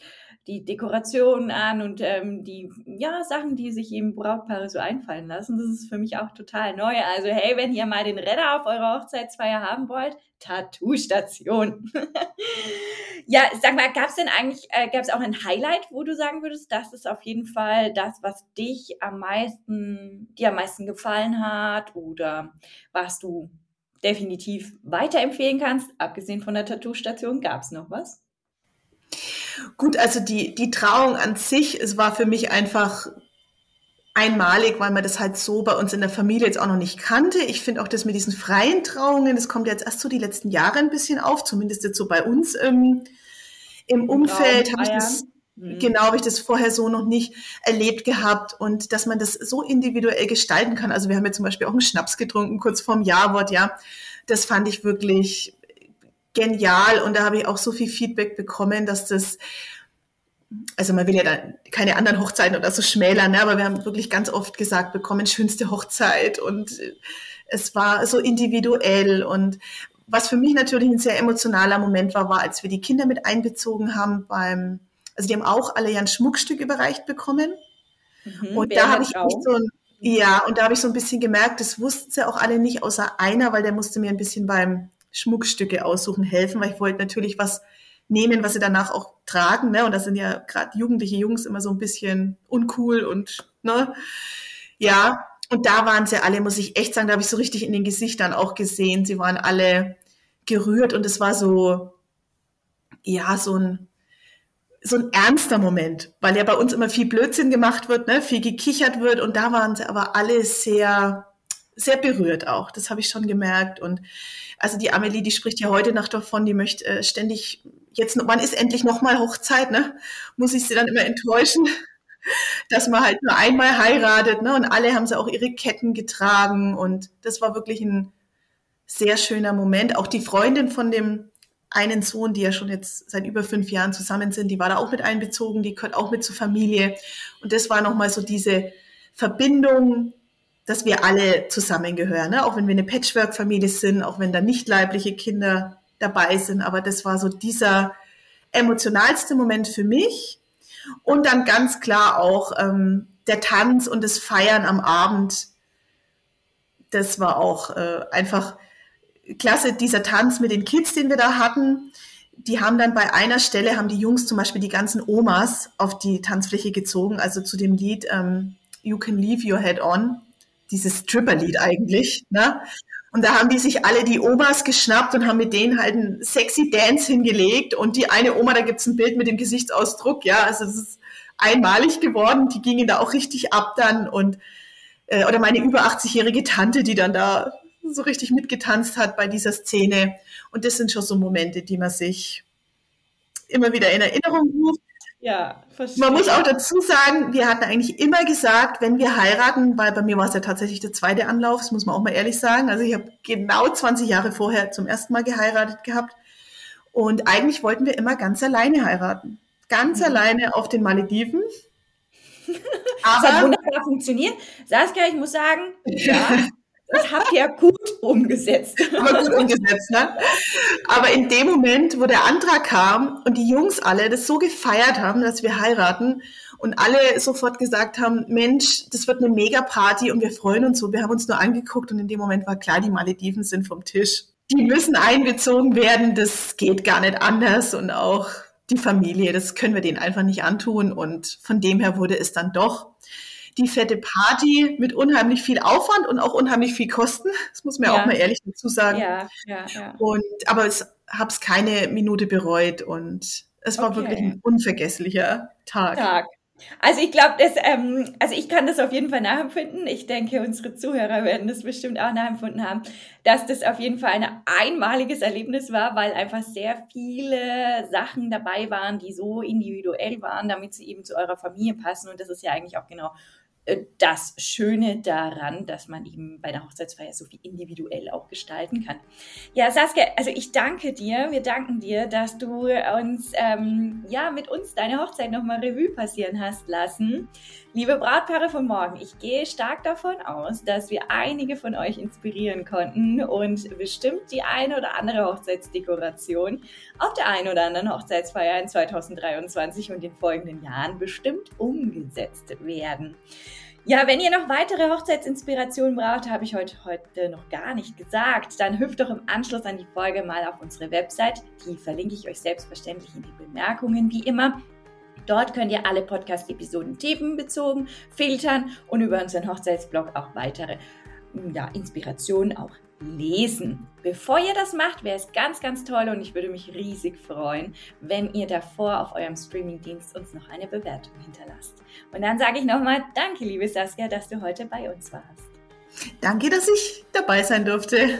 die Dekorationen an und ähm, die ja, Sachen, die sich eben Brautpaare so einfallen lassen. Das ist für mich auch total neu. Also hey, wenn ihr mal den Redder auf eurer Hochzeitsfeier haben wollt, Tattoo-Station. ja, sag mal, gab es denn eigentlich, äh, gab es auch ein Highlight, wo du sagen würdest, das ist auf jeden Fall das, was dich am meisten, dir am meisten gefallen hat oder was du definitiv weiterempfehlen kannst, abgesehen von der Tattoo-Station, gab es noch was? Gut, also die, die Trauung an sich, es war für mich einfach einmalig, weil man das halt so bei uns in der Familie jetzt auch noch nicht kannte. Ich finde auch das mit diesen freien Trauungen, das kommt jetzt erst so die letzten Jahre ein bisschen auf, zumindest jetzt so bei uns ähm, im Umfeld habe ich das mhm. genau habe ich das vorher so noch nicht erlebt gehabt und dass man das so individuell gestalten kann. Also wir haben ja zum Beispiel auch einen Schnaps getrunken kurz vorm Jawort, ja. Das fand ich wirklich genial und da habe ich auch so viel Feedback bekommen, dass das, also man will ja da keine anderen Hochzeiten oder so schmälern, ne, aber wir haben wirklich ganz oft gesagt bekommen, schönste Hochzeit und es war so individuell und was für mich natürlich ein sehr emotionaler Moment war, war, als wir die Kinder mit einbezogen haben beim, also die haben auch alle ja ein Schmuckstück überreicht bekommen. Mhm, und da habe ich so ein, ja, und da habe ich so ein bisschen gemerkt, das wussten sie auch alle nicht, außer einer, weil der musste mir ein bisschen beim Schmuckstücke aussuchen helfen, weil ich wollte natürlich was nehmen, was sie danach auch tragen. Ne? Und das sind ja gerade jugendliche Jungs immer so ein bisschen uncool und ne, ja. Und da waren sie alle, muss ich echt sagen, da habe ich so richtig in den Gesichtern auch gesehen. Sie waren alle gerührt und es war so, ja, so ein, so ein ernster Moment, weil ja bei uns immer viel Blödsinn gemacht wird, ne, viel gekichert wird und da waren sie aber alle sehr, sehr berührt auch. Das habe ich schon gemerkt und also die Amelie, die spricht ja heute noch davon, die möchte äh, ständig jetzt, wann ist endlich nochmal Hochzeit, ne? Muss ich sie dann immer enttäuschen, dass man halt nur einmal heiratet, ne? Und alle haben sie auch ihre Ketten getragen und das war wirklich ein sehr schöner Moment. Auch die Freundin von dem einen Sohn, die ja schon jetzt seit über fünf Jahren zusammen sind, die war da auch mit einbezogen, die gehört auch mit zur Familie. Und das war nochmal so diese Verbindung, dass wir alle zusammengehören, ne? auch wenn wir eine Patchwork-Familie sind, auch wenn da nicht leibliche Kinder dabei sind. Aber das war so dieser emotionalste Moment für mich. Und dann ganz klar auch ähm, der Tanz und das Feiern am Abend. Das war auch äh, einfach klasse, dieser Tanz mit den Kids, den wir da hatten. Die haben dann bei einer Stelle, haben die Jungs zum Beispiel die ganzen Omas auf die Tanzfläche gezogen, also zu dem Lied ähm, You Can Leave Your Head On, dieses Stripper-Lied eigentlich. Ne? Und da haben die sich alle die Omas geschnappt und haben mit denen halt einen sexy Dance hingelegt. Und die eine Oma, da gibt's ein Bild mit dem Gesichtsausdruck, ja, also es ist einmalig geworden. Die gingen da auch richtig ab dann und äh, oder meine über 80-jährige Tante, die dann da so richtig mitgetanzt hat bei dieser Szene. Und das sind schon so Momente, die man sich immer wieder in Erinnerung ruft. Ja, verstehe. Man muss auch dazu sagen, wir hatten eigentlich immer gesagt, wenn wir heiraten, weil bei mir war es ja tatsächlich der zweite Anlauf, das muss man auch mal ehrlich sagen. Also ich habe genau 20 Jahre vorher zum ersten Mal geheiratet gehabt. Und eigentlich wollten wir immer ganz alleine heiraten. Ganz mhm. alleine auf den Malediven. Aber, das hat wunderbar funktioniert. Saskia, ich muss sagen, ja, Das habt ihr gut umgesetzt. Aber gut umgesetzt, ne? Aber in dem Moment, wo der Antrag kam und die Jungs alle das so gefeiert haben, dass wir heiraten und alle sofort gesagt haben, Mensch, das wird eine Mega-Party und wir freuen uns so. Wir haben uns nur angeguckt und in dem Moment war klar, die Malediven sind vom Tisch. Die müssen einbezogen werden, das geht gar nicht anders und auch die Familie, das können wir denen einfach nicht antun und von dem her wurde es dann doch die fette Party mit unheimlich viel Aufwand und auch unheimlich viel Kosten. Das muss man ja. auch mal ehrlich dazu sagen. Ja, ja, ja. Und, aber ich habe es keine Minute bereut und es war okay. wirklich ein unvergesslicher Tag. Tag. Also ich glaube, das, ähm, also ich kann das auf jeden Fall nachempfinden. Ich denke, unsere Zuhörer werden das bestimmt auch nachempfunden haben, dass das auf jeden Fall ein einmaliges Erlebnis war, weil einfach sehr viele Sachen dabei waren, die so individuell waren, damit sie eben zu eurer Familie passen. Und das ist ja eigentlich auch genau das Schöne daran, dass man eben bei der Hochzeitsfeier so viel individuell auch gestalten kann. Ja, Saskia, also ich danke dir, wir danken dir, dass du uns, ähm, ja, mit uns deine Hochzeit nochmal Revue passieren hast lassen. Liebe Brautpaare von morgen, ich gehe stark davon aus, dass wir einige von euch inspirieren konnten und bestimmt die eine oder andere Hochzeitsdekoration auf der einen oder anderen Hochzeitsfeier in 2023 und den folgenden Jahren bestimmt umgesetzt werden. Ja, wenn ihr noch weitere Hochzeitsinspirationen braucht, habe ich heute, heute noch gar nicht gesagt, dann hüpft doch im Anschluss an die Folge mal auf unsere Website. Die verlinke ich euch selbstverständlich in die Bemerkungen, wie immer. Dort könnt ihr alle Podcast-Episoden themenbezogen filtern und über unseren Hochzeitsblog auch weitere ja, Inspirationen auch lesen. Bevor ihr das macht, wäre es ganz, ganz toll und ich würde mich riesig freuen, wenn ihr davor auf eurem Streamingdienst uns noch eine Bewertung hinterlasst. Und dann sage ich nochmal, danke, liebe Saskia, dass du heute bei uns warst. Danke, dass ich dabei sein durfte.